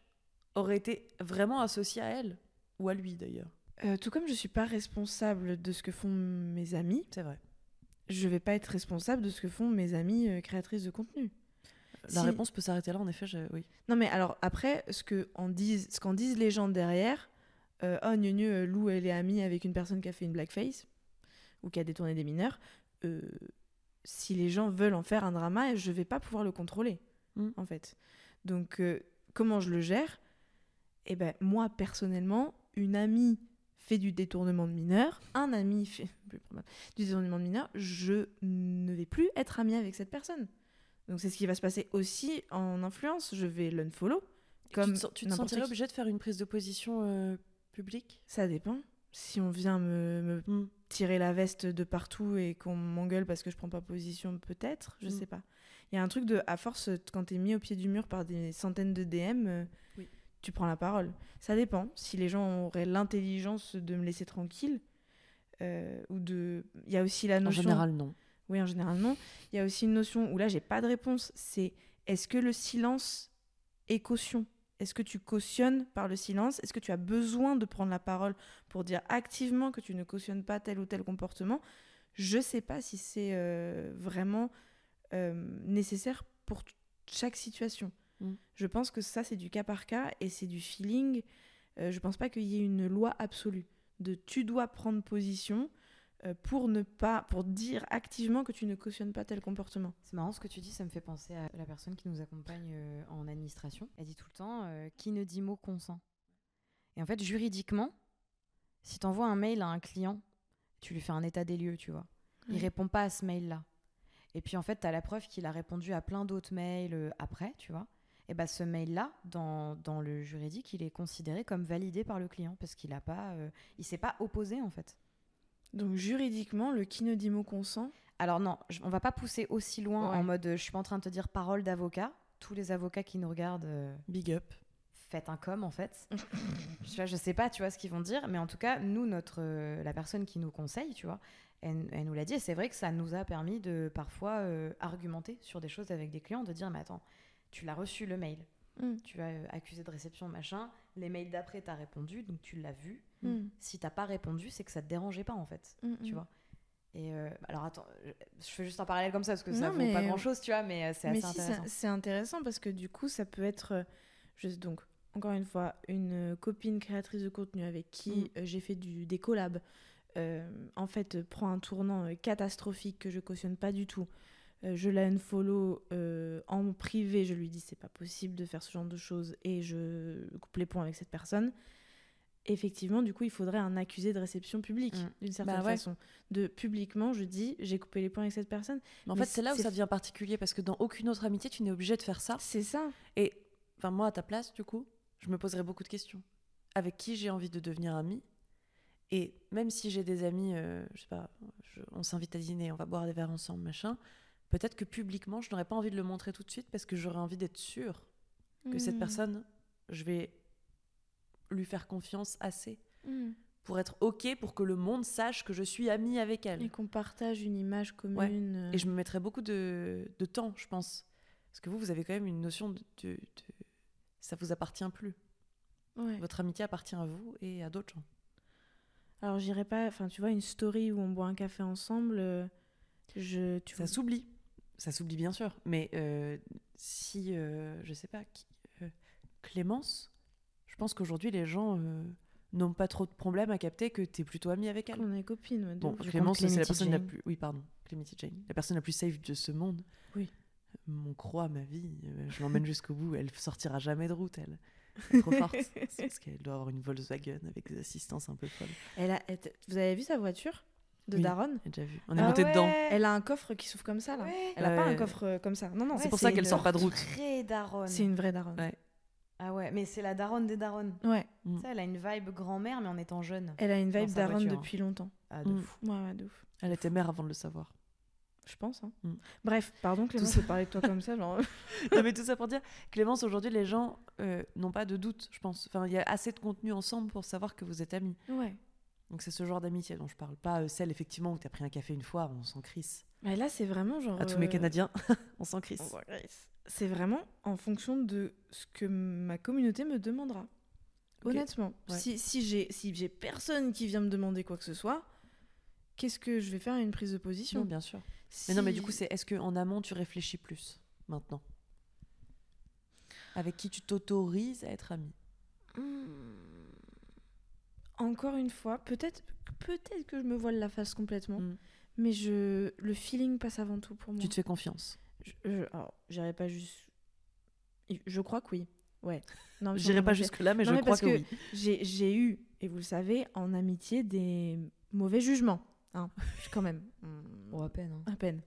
aurait été vraiment associée à elle. Ou à lui d'ailleurs. Euh, tout comme je suis pas responsable de ce que font mes amis. C'est vrai. Je vais pas être responsable de ce que font mes amis euh, créatrices de contenu. La réponse peut s'arrêter là, en effet, oui. Non, mais alors après, ce qu'en en disent, ce disent les gens derrière, euh, oh, gneu, Lou, elle est amie avec une personne qui a fait une blackface ou qui a détourné des mineurs. si les gens veulent en faire un drama, je vais pas pouvoir le contrôler, mm. en fait. Donc, comment je le gère? Eh ben, moi, personnellement, une amie fait du détournement de mineurs, un ami fait du détournement de mineurs, je ne vais plus être amie avec cette personne. Donc c'est ce qui va se passer aussi en influence. Je vais l'unfollow. Comme tu te, tu sentirais obligé de faire une prise de position euh, publique? Ça dépend. Si on vient me, hmm. tirer la veste de partout et qu'on m'engueule parce que je prends pas position, peut-être, je hmm. sais pas. Il y a un truc de, à force, quand tu es mis au pied du mur par des centaines de DM, euh, oui tu prends la parole. Ça dépend. Si les gens auraient l'intelligence de me laisser tranquille, euh, ou de. Il y a aussi la notion. En général, non. Oui, en général, non. Il y a aussi une notion où là, j'ai pas de réponse. C'est est-ce que le silence est caution? Est-ce que tu cautionnes par le silence? Est-ce que tu as besoin de prendre la parole pour dire activement que tu ne cautionnes pas tel ou tel comportement? Je sais pas si c'est euh, vraiment euh, nécessaire pour chaque situation. Mm. Je pense que ça, c'est du cas par cas et c'est du feeling. Euh, je pense pas qu'il y ait une loi absolue de tu dois prendre position euh, pour ne pas pour dire activement que tu ne cautionnes pas tel comportement. C'est marrant ce que tu dis, ça me fait penser à la personne qui nous accompagne euh, en administration. Elle dit tout le temps qui ne dit mot consent? Et en fait, juridiquement, si tu envoies un mail à un client, tu lui fais un état des lieux, tu vois. Il répond pas à ce mail-là. Et puis en fait, tu as la preuve qu'il a répondu à plein d'autres mails après, tu vois et bah, ce mail-là, dans, dans, le juridique, il est considéré comme validé par le client parce qu'il ne pas, euh, il s'est pas opposé en fait. Donc juridiquement, le qui ne dit mot consent Alors non, on va pas pousser aussi loin en mode, je suis pas en train de te dire parole d'avocat. Tous les avocats qui nous regardent, euh, big up. Faites un com en fait. je, je sais pas, tu vois ce qu'ils vont dire, mais en tout cas, nous, notre, euh, la personne qui nous conseille, tu vois, elle, elle nous l'a dit, et c'est vrai que ça nous a permis de parfois argumenter sur des choses avec des clients, de dire, mais attends, tu l'as reçu le mail. Mm. Tu as euh, accusé de réception, machin. Les mails d'après, tu as répondu, donc tu l'as vu. Mm. Si t'as pas répondu, c'est que ça te dérangeait pas, en fait. Mm, tu vois et euh, alors attends, je fais juste un parallèle comme ça parce que ça vaut pas grand chose, tu vois, mais euh, c'est assez intéressant. C'est intéressant parce que du coup, ça peut être juste donc encore une fois une copine créatrice de contenu avec qui j'ai fait du, des collabs. en fait, prend un tournant catastrophique que je cautionne pas du tout. Euh, je la unfollow euh, en privé, je lui dis c'est pas possible de faire ce genre de choses et je coupe les ponts avec cette personne. Effectivement, du coup, il faudrait un accusé de réception publique, mm. d'une certaine bah façon. De publiquement, je dis j'ai coupé les ponts avec cette personne. Mais en fait, c'est là où ça devient particulier parce que dans aucune autre amitié, tu n'es obligé de faire ça. C'est ça. Et enfin, moi, à ta place, du coup, je me poserais beaucoup de questions. Avec qui j'ai envie de devenir amie? Et même si j'ai des amis, euh, je sais pas, on s'invite à dîner, on va boire des verres ensemble, machin peut-être que publiquement, je n'aurais pas envie de le montrer tout de suite parce que j'aurais envie d'être sûre que cette hmm. personne, je vais lui faire confiance assez hmm. pour être ok pour que le monde sache que je suis amie avec elle. Et qu'on partage une image commune. euh. Et je me mettrais beaucoup de, de temps, je pense. Parce que vous, vous avez quand même une notion de. de- de- Ça vous appartient plus. Ouais. Votre amitié appartient à vous et à d'autres gens. Alors j'irais pas, enfin tu vois, une story où on boit un café ensemble, euh, je, tu Ça s'oublie. Ça s'oublie bien sûr. Mais euh, si, euh, je sais pas, qui- euh, Clémence, je pense qu'aujourd'hui les gens euh, n'ont pas trop de problème à capter que tu es plutôt amie avec elle. on est copines. ouais, Bon, Clémence, c'est la personne la plus. Oui, pardon, Clémity Jane. La personne la plus safe de ce monde. Oui. Mon croix, ma vie, je l'emmène jusqu'au bout. Elle sortira jamais de route, elle. Elle est trop forte. C'est parce qu'elle doit avoir une Volkswagen avec des assistances un peu folles. Elle a, vous avez vu sa voiture? De Oui. Déjà vu. On est Ah monté dedans. Elle a un coffre qui s'ouvre comme ça là. Ouais. Elle a pas un coffre euh, comme ça. Non non, C'est c'est pour ça qu'elle sort pas de route. C'est une vraie Daronne. Ouais. Ah ouais, mais c'est la daronne des daronnes. Ouais. Mm. Ça, elle a une vibe grand-mère, mais en étant jeune. Elle a une vibe Daronne depuis longtemps. Ah, de Mm. fou. Ouais de ouf. Elle était mère avant de le savoir. Je pense. Hein. Mm. Bref, pardon Clémence ça- de parler de toi comme ça. Genre... non, mais tout ça pour dire, Clémence, aujourd'hui, les gens euh, n'ont pas de doute, je pense. Enfin, il y a assez de contenu ensemble pour savoir que vous êtes amis. ouais. Donc c'est ce genre d'amitié dont je parle. Pas euh, celle, effectivement, où tu as pris un café une fois, on s'en crisse. Mais là c'est vraiment genre. À tous mes euh, Canadiens, on s'en crisse. C'est vraiment en fonction de ce que ma communauté me demandera. Honnêtement, Ouais. si, si j'ai si j'ai personne qui vient me demander quoi que ce soit, qu'est-ce que je vais faire à une prise de position? Non, bien sûr. Si- Mais non, mais du coup, c'est est-ce qu'en amont, tu réfléchis plus maintenant? Avec qui tu t'autorises à être ami Hmm. Encore une fois, peut-être peut-être que je me voile la face complètement, Mm. mais je le feeling passe avant tout pour moi. Tu te fais confiance Je, j'irai pas juste. Je crois que oui. Ouais. Non, J'irai pas je- jusque-là, mais Non, je mais crois parce que, que- oui. J'ai j'ai eu, et vous le savez, en amitié des mauvais jugements. Hein, quand même. Bon, à peine. hein. À peine.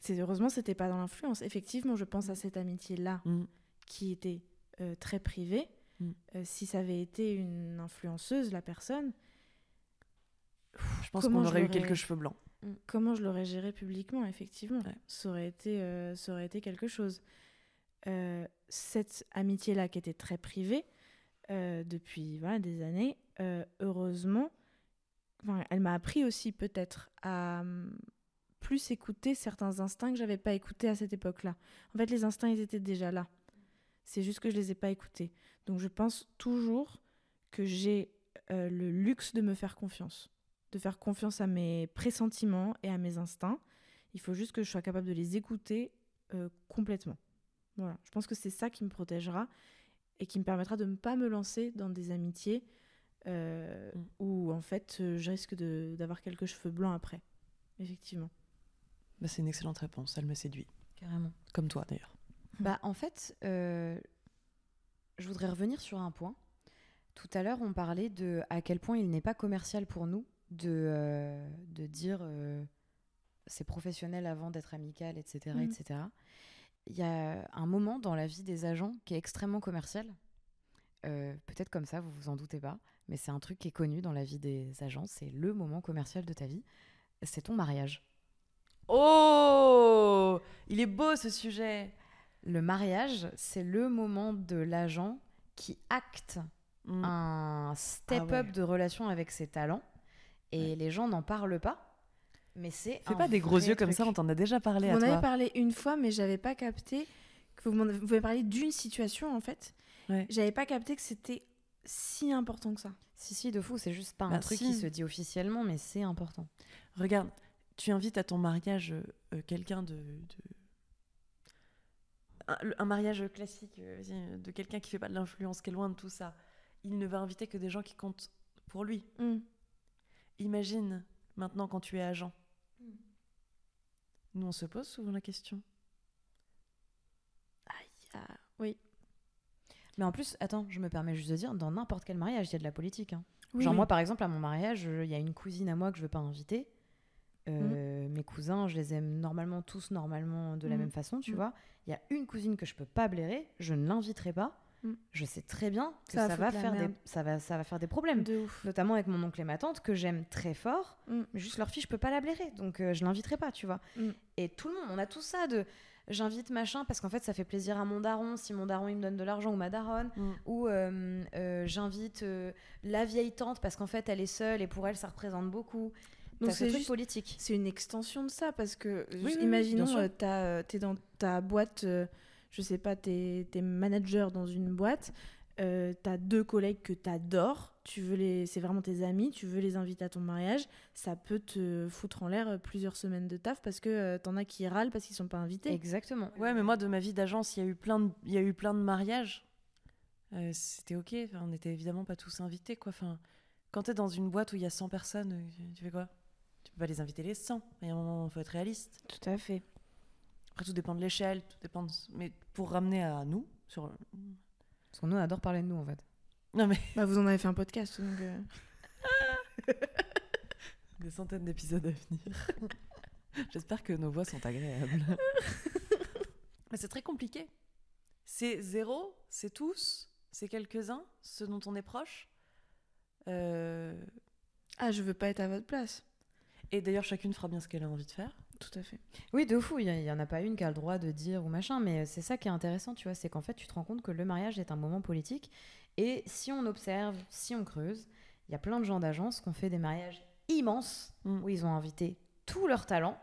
C'est heureusement, c'était pas dans l'influence. Effectivement, je pense à cette amitié-là Mm. qui était euh, très privée. Mm. Euh, si ça avait été une influenceuse, la personne, Je pense Comment qu'on aurait eu quelques cheveux blancs. comment je l'aurais géré publiquement, effectivement, Ouais. ça, aurait été, euh, ça aurait été quelque chose. Euh, cette amitié-là, qui était très privée euh, depuis voilà, des années, euh, heureusement, enfin, elle m'a appris aussi peut-être à hum, plus écouter certains instincts que j'avais pas écoutés à cette époque-là. En fait, les instincts, ils étaient déjà là. C'est juste que je les ai pas écoutés. Donc, je pense toujours que j'ai euh, le luxe de me faire confiance de faire confiance à mes pressentiments et à mes instincts. Il faut juste que je sois capable de les écouter euh, complètement. Voilà, je pense que c'est ça qui me protégera et qui me permettra de ne pas me lancer dans des amitiés euh, Mm. où en fait je risque d'avoir quelques cheveux blancs après. Effectivement. Bah, c'est une excellente réponse, elle me séduit. Carrément. Comme toi d'ailleurs. Bah, en fait, euh, je voudrais revenir sur un point. Tout à l'heure, on parlait de à quel point il n'est pas commercial pour nous de, euh, de dire euh, c'est professionnel avant d'être amical, etc., etc. Il y a un moment dans la vie des agents qui est extrêmement commercial. Peut-être comme ça, vous vous en doutez pas, mais c'est un truc qui est connu dans la vie des agents. C'est le moment commercial de ta vie. C'est ton mariage. Oh Il est beau ce sujet Le mariage, c'est le moment de l'agent qui acte Mm. un step-up Ah ouais. de relation avec ses talents et les gens n'en parlent pas. Mais c'est Fais un pas des gros yeux comme truc. ça, on t'en a déjà parlé m'en avez toi. parlé une fois, mais j'avais pas capté que vous m'avez parlé d'une situation en fait. Ouais. J'avais pas capté que c'était si important que ça. Si, si, de fou, c'est juste pas un Bah, truc si. qui se dit officiellement, mais c'est important. Regarde, tu invites à ton mariage euh, euh, quelqu'un de, de- Un, mariage classique, euh, euh, de quelqu'un qui fait pas de l'influence, qui est loin de tout ça. Il ne va inviter que des gens qui comptent pour lui. Mm. Imagine maintenant quand tu es agent. Nous, on se pose souvent la question. Aïe, ah, oui. Mais en plus, attends, je me permets juste de dire, dans n'importe quel mariage, il y a de la politique. hein. Oui, Genre oui. moi, par exemple, à mon mariage, il y a une cousine à moi que je veux pas inviter. Mhm. Euh, Mes cousins, je les aime normalement tous normalement de la Mhm. même façon, tu Mhm. vois. Il y a une cousine que je peux pas blairer, je ne l'inviterai pas. mm. je sais très bien que ça, va, faire des, ça, va, ça va faire des problèmes. De ouf. Notamment avec mon oncle et ma tante, que j'aime très fort. Mm. Juste leur fille, je peux pas la blairer. Donc euh, je l'inviterai pas, tu vois. Mm. Et tout le monde, on a tout ça de j'invite machin parce qu'en fait ça fait plaisir à mon daron si mon daron il me donne de l'argent ou ma daronne ou euh, euh, j'invite la vieille tante parce qu'en fait elle est seule et pour elle ça représente beaucoup donc c'est juste politique c'est une extension de ça parce que imaginons tu es dans ta boîte je sais pas, t'es es manager dans une boîte, euh, t'as deux collègues que t'adores, tu veux les, c'est vraiment tes amis, tu veux les inviter à ton mariage, ça peut te foutre en l'air plusieurs semaines de taf parce que euh, t'en as qui râlent parce qu'ils sont pas invités. Exactement. Ouais, mais moi de ma vie d'agence, il y a eu plein de, il y a eu plein de mariages. Euh, c'était ok, on n'était évidemment pas tous invités quoi. Enfin, quand t'es dans une boîte où il y a 100 personnes, euh, tu fais quoi? Tu peux pas les inviter les 100. Il y a un moment, il faut être réaliste. Tout à fait. Après, tout dépend de l'échelle, tout dépend. Mais pour ramener à nous, sur. Parce qu'on nous on adore parler de nous en fait. Non mais. Bah, vous en avez fait un podcast donc. Euh. Des centaines d'épisodes à venir. J'espère que nos voix sont agréables. mais c'est très compliqué. C'est zéro, c'est tous, c'est quelques-uns, ceux dont on est proche. Euh... Ah, je veux pas être à votre place. Et d'ailleurs, chacune fera bien ce qu'elle a envie de faire. Tout à fait. Oui, de fou, il n'y en a pas une qui a le droit de dire ou machin, mais c'est ça qui est intéressant, tu vois, c'est qu'en fait, tu te rends compte que le mariage est un moment politique. Et si on observe, si on creuse, il y a plein de gens d'agence qui ont fait des mariages immenses, mm. où ils ont invité tout leur talent,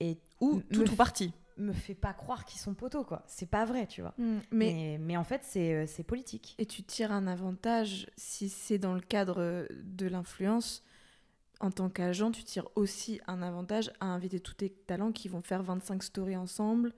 et ou tout ou partie me fait pas croire qu'ils sont poteaux, quoi. C'est pas vrai, tu vois. Mm. mais, mais, en fait, euh, c'est politique. Et tu tires un avantage si c'est dans le cadre de l'influence en tant qu'agent, tu tires aussi un avantage à inviter tous tes talents qui vont faire 25 stories ensemble,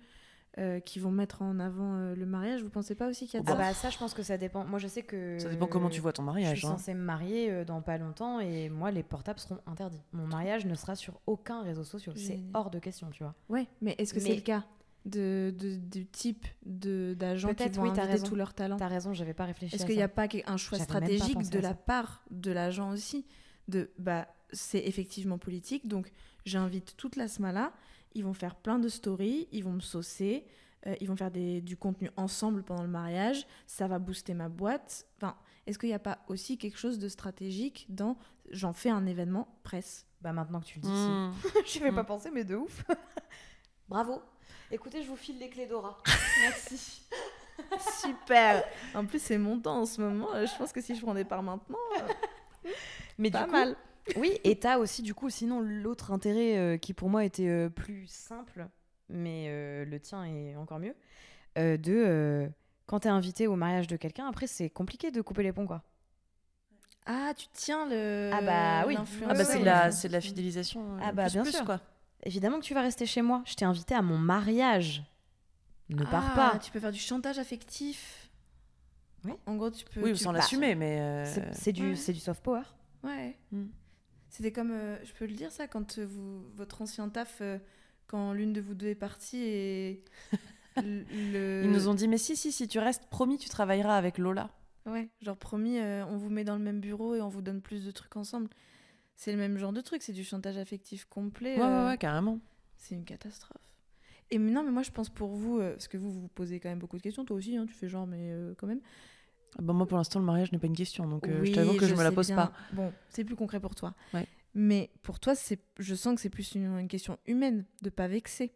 euh, qui vont mettre en avant euh, le mariage. Vous pensez pas aussi qu'il y a ah ça bah ça, je pense que ça dépend. Moi, je sais que ça dépend comment tu vois ton mariage. Je suis hein. censée me marier euh, dans pas longtemps et moi, les portables seront interdits. Mon mariage ne sera sur aucun réseau social. C'est hors de question, tu vois. Ouais, mais est-ce que c'est le cas de, de, du type d'agents qui vont oui, inviter raison. tous leurs talents? T'as raison, j'avais pas réfléchi. Est-ce qu'il n'y a pas un choix stratégique de la part de l'agent aussi de bah c'est effectivement politique. Donc, j'invite toute la smala. Ils vont faire plein de stories, ils vont me saucer, euh, ils vont faire des, du contenu ensemble pendant le mariage. Ça va booster ma boîte. Enfin, est-ce qu'il n'y a pas aussi quelque chose de stratégique dans j'en fais un événement presse? Bah, maintenant que tu le dis, mmh. je n'y avais pas mmh. pensé, mais de ouf. Bravo. Écoutez, je vous file les clés d'Aura. Merci. Super. En plus, c'est mon temps en ce moment. Je pense que si je prenais par maintenant. Euh, mais pas mal oui, et t'as aussi, du coup, sinon, l'autre intérêt euh, qui pour moi était euh, plus simple, mais euh, le tien est encore mieux, de quand t'es invité au mariage de quelqu'un, après, c'est compliqué de couper les ponts, quoi. Ah, tu tiens le. Ah, bah oui. Ah, bah c'est de, la, de la fidélisation. Ah, bah bien sûr. Quoi. Évidemment que tu vas rester chez moi. Je t'ai invité à mon mariage. Ne pars ah, pas. Tu peux faire du chantage affectif. Oui. En gros, tu peux. Oui, sans l'assumer, mais. C'est du, du soft power. Ouais. Hmm. C'était comme, euh, je peux le dire ça, quand euh, vous, votre ancien taf, euh, quand l'une de vous deux est partie et le... Ils nous ont dit, mais si, si, si tu restes, promis, tu travailleras avec Lola. Ouais, genre promis, on vous met dans le même bureau et on vous donne plus de trucs ensemble. C'est le même genre de truc, c'est du chantage affectif complet. Ouais, ouais, ouais, carrément. C'est une catastrophe. Et non, mais moi je pense pour vous, parce que vous vous posez quand même beaucoup de questions, toi aussi, hein, tu fais genre, mais quand même. Ah bah, moi, pour l'instant, le mariage n'est pas une question, donc euh, je t'avoue que je, ne me la pose pas. Bon, c'est plus concret pour toi. Mais pour toi, c'est, je sens que c'est plus une, question humaine, de pas vexer.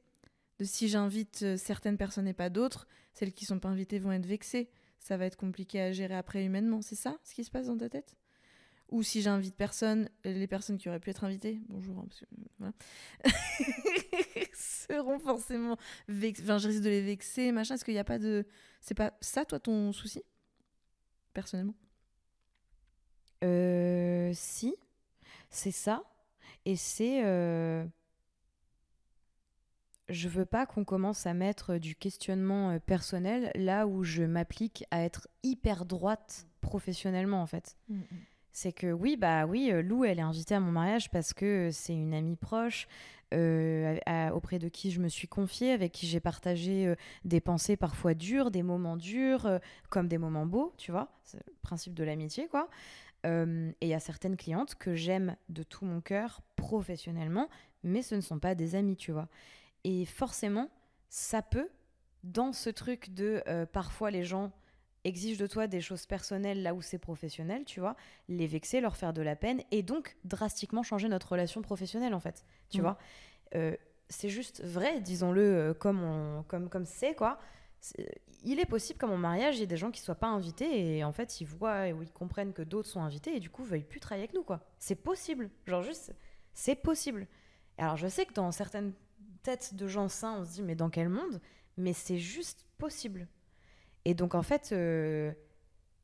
De si j'invite euh, certaines personnes et pas d'autres, celles qui sont pas invitées vont être vexées. Ça va être compliqué à gérer après humainement. C'est ça ce qui se passe dans ta tête? Ou si j'invite personne, les personnes qui auraient pu être invitées, bonjour, hein, parce que, voilà, seront forcément vexées. Enfin, je risque de les vexer, machin. Est-ce qu'il n'y a pas de. C'est pas ça, toi, ton souci? Personnellement euh, Si, c'est ça. Et c'est. Euh... Je veux pas qu'on commence à mettre du questionnement euh, personnel là où je m'applique à être hyper droite professionnellement, en fait. Mm, mm. C'est que oui, bah oui, euh, Lou, elle est invitée à mon mariage parce que c'est une amie proche euh, auprès de qui je me suis confiée, avec qui j'ai partagé euh, des pensées parfois dures, des moments durs, comme des moments beaux, tu vois. C'est le principe de l'amitié, quoi. et il y a certaines clientes que j'aime de tout mon cœur professionnellement, mais ce ne sont pas des amis, tu vois. Et forcément, ça peut, dans ce truc de parfois les gens exige de toi des choses personnelles là où c'est professionnel, tu vois, les vexer, leur faire de la peine et donc drastiquement changer notre relation professionnelle en fait, tu Mm. vois. Euh, c'est juste vrai, disons-le euh, comme on, comme comme c'est quoi. C'est- Il est possible qu'à mon mariage, il y ait des gens qui soient pas invités et en fait ils voient ou ils comprennent que d'autres sont invités et du coup veuillent plus travailler avec nous quoi. C'est possible, genre juste c'est possible. Alors je sais que dans certaines têtes de gens sains, on se dit mais dans quel monde? Mais c'est juste possible. Et donc en fait, euh,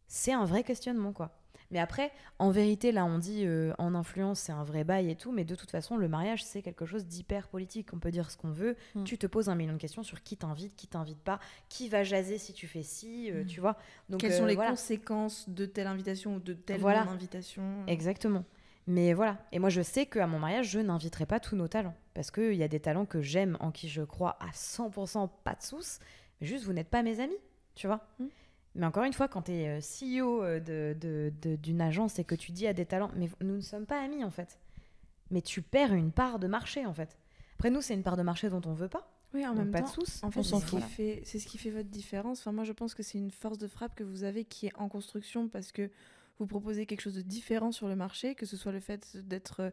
c'est un vrai questionnement quoi. Mais après, en vérité, là on dit euh, en influence c'est un vrai bail et tout, mais de toute façon le mariage c'est quelque chose d'hyper politique. On peut dire ce qu'on veut. Mm. Tu te poses un million de questions sur qui t'invite, qui t'invite pas, qui va jaser si tu fais ci, euh, Mm. tu vois. Donc Quelles euh, sont les voilà. conséquences de telle invitation ou de telle Voilà. non-invitation Exactement. Mais voilà. Et moi, je sais qu'à mon mariage, je n'inviterai pas tous nos talents. Parce qu'il y a des talents que j'aime, en qui je crois à 100%, pas de. Mais juste, vous n'êtes pas mes amis. Tu vois Mm. Mais encore une fois, quand tu es CEO euh, de- de- de- d'une agence et que tu dis à des talents, mais nous ne sommes pas amis, en fait. Mais tu perds une part de marché, en fait. Après, nous, c'est une part de marché dont on veut pas. Oui, en même pas temps, de sous. En fait, c'est ce qui fout. fait- c'est ce qui fait votre différence. Enfin, moi, je pense que c'est une force de frappe que vous avez qui est en construction parce que vous proposez quelque chose de différent sur le marché, que ce soit le fait d'être euh,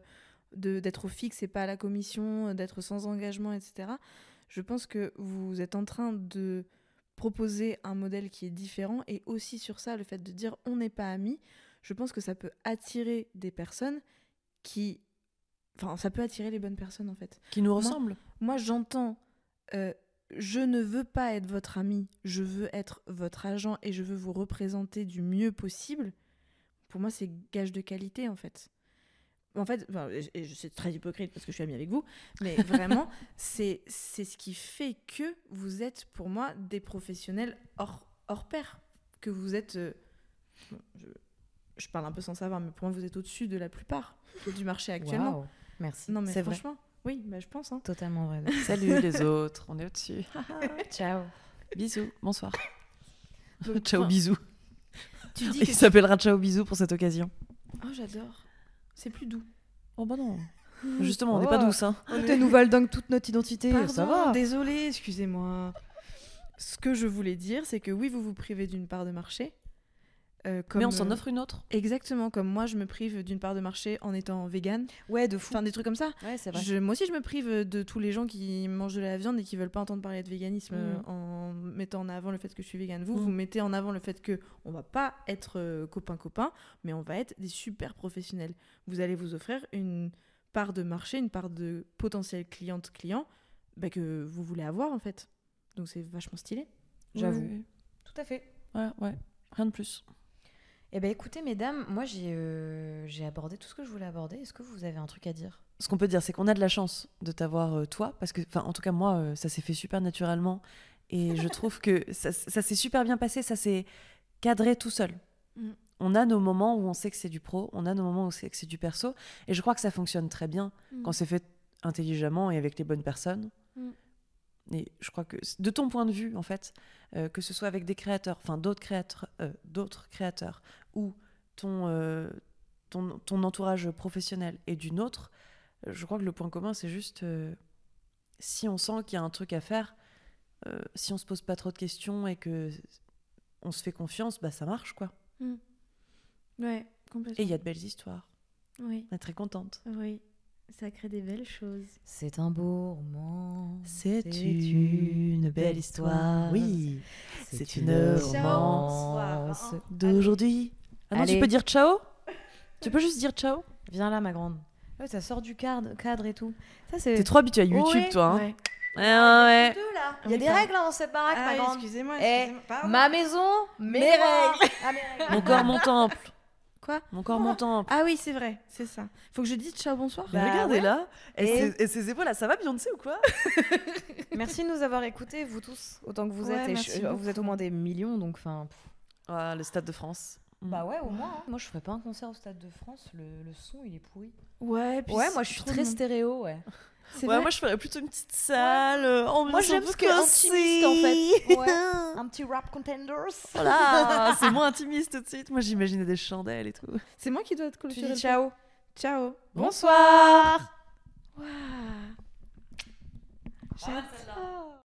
de- d'être au fixe et pas à la commission, d'être sans engagement, etc. Je pense que vous êtes en train de proposer un modèle qui est différent et aussi sur ça, le fait de dire on n'est pas amis, je pense que ça peut attirer des personnes qui... Enfin, ça peut attirer les bonnes personnes en fait. Qui nous ressemble. Moi, j'entends, euh, je ne veux pas être votre ami, je veux être votre agent et je veux vous représenter du mieux possible. Pour moi, c'est gage de qualité, en fait. En fait, enfin, et- et je- c'est très hypocrite parce que je suis amie avec vous, mais vraiment, c'est c'est ce qui fait que vous êtes, pour moi, des professionnels hors, hors pair. Que vous êtes. euh, bon, je, je parle un peu sans savoir, mais pour moi, vous êtes au-dessus de la plupart du marché actuellement. Waouh. Merci. Non, mais c'est vrai. franchement, oui, bah, je pense. hein. Totalement vrai. Salut les autres, on est au-dessus. Ciao. bisous, bonsoir. Donc, ciao, enfin, bisous. Tu dis Il que s'appellera Ciao, bisous pour cette occasion. Oh, j'adore. C'est plus doux. Oh bah non. Justement, on n'est pas Oh. douce, hein. T'es nous validons toute notre identité. Pardon, ça va. désolée, excusez-moi. Ce que je voulais dire, c'est que oui, vous vous privez d'une part de marché. Euh, comme, Mais on s'en euh, offre une autre. Exactement, comme moi, je me prive d'une part de marché en étant vegan. Ouais, de fou. Enfin, des trucs comme ça. Ouais, c'est vrai. Je- moi aussi, je me prive de tous les gens qui mangent de la viande et qui veulent pas entendre parler de véganisme Mhm. euh, en mettant en avant le fait que je suis vegan. Vous, Mhm. vous mettez en avant le fait que on va pas être copains-copains, mais on va être des super professionnels. Vous allez vous offrir une part de marché, une part de potentiel cliente-client bah, que vous voulez avoir en fait. Donc c'est vachement stylé. J'avoue. Oui, oui, Tout à fait. Ouais, ouais. Rien de plus. Eh ben écoutez, mesdames, moi j'ai euh, j'ai abordé tout ce que je voulais aborder. Est-ce que vous avez un truc à dire? Ce qu'on peut dire, c'est qu'on a de la chance de t'avoir euh, toi, parce que, enfin, en tout cas, moi, euh, ça s'est fait super naturellement. Et je trouve que ça, ça s'est super bien passé, ça s'est cadré tout seul. Mm. On a nos moments où on sait que c'est du pro, on a nos moments où on sait que c'est du perso. Et je crois que ça fonctionne très bien quand c'est fait intelligemment et avec les bonnes personnes. Mm. Et je crois que, de ton point de vue, en fait, euh, que ce soit avec des créateurs, enfin d'autres créateurs, euh, d'autres créateurs, ou ton, euh, ton, ton entourage professionnel et d'une autre, je crois que le point commun, c'est juste si on sent qu'il y a un truc à faire, si on se pose pas trop de questions et que on se fait confiance, bah ça marche quoi. Ouais, Et complètement. il y a de belles histoires. Oui, On est très contente. oui. Ça crée des belles choses. C'est un beau roman. C'est une belle histoire. Oui, c'est une romance d'aujourd'hui. Ah non, tu Allez. peux dire ciao? Tu peux juste dire ciao? Viens là, ma grande. Ouais, ça sort du cadre, cadre et tout. Ça c'est. T'es trop habituée à YouTube, Ouais, toi. Hein. Ouais. Ouais, ouais. Deux, là. Il y a des règles hein, dans cette baraque, ma grande. excusez-moi, Eh. Pardon. Ma maison, mes, Mes. Ah, mes règles. Mon corps, mon temple. Quoi Mon corps, mon temple. Ah oui, c'est vrai, c'est ça. Faut que je dise ciao, bonsoir. Bah, regardez ouais. là. Et, Et- ses, et ses épaules là, ça va Beyoncé ou quoi? Merci de nous avoir écoutés, vous tous, autant que vous Ouais, êtes. Et je- vous êtes au moins des millions, donc enfin. Ah, Le Stade de France. Mm. Bah ouais, au moins. hein. Moi, je ferais pas un concert au Stade de France. Le, le son, il est pourri. Ouais, puis Ouais, moi, je suis très stéréo, ouais. Ouais, moi je ferais plutôt une petite salle. euh, ambiance Moi, un j'aime peu ce qui est intimiste, en fait. Ouais. Un petit rap contenders. Voilà, c'est moins intimiste tout de suite. Moi j'imaginais des chandelles et tout. C'est moi qui dois être Tu clôturer. dis ciao. Ciao. Bonsoir. Waouh. J'adore.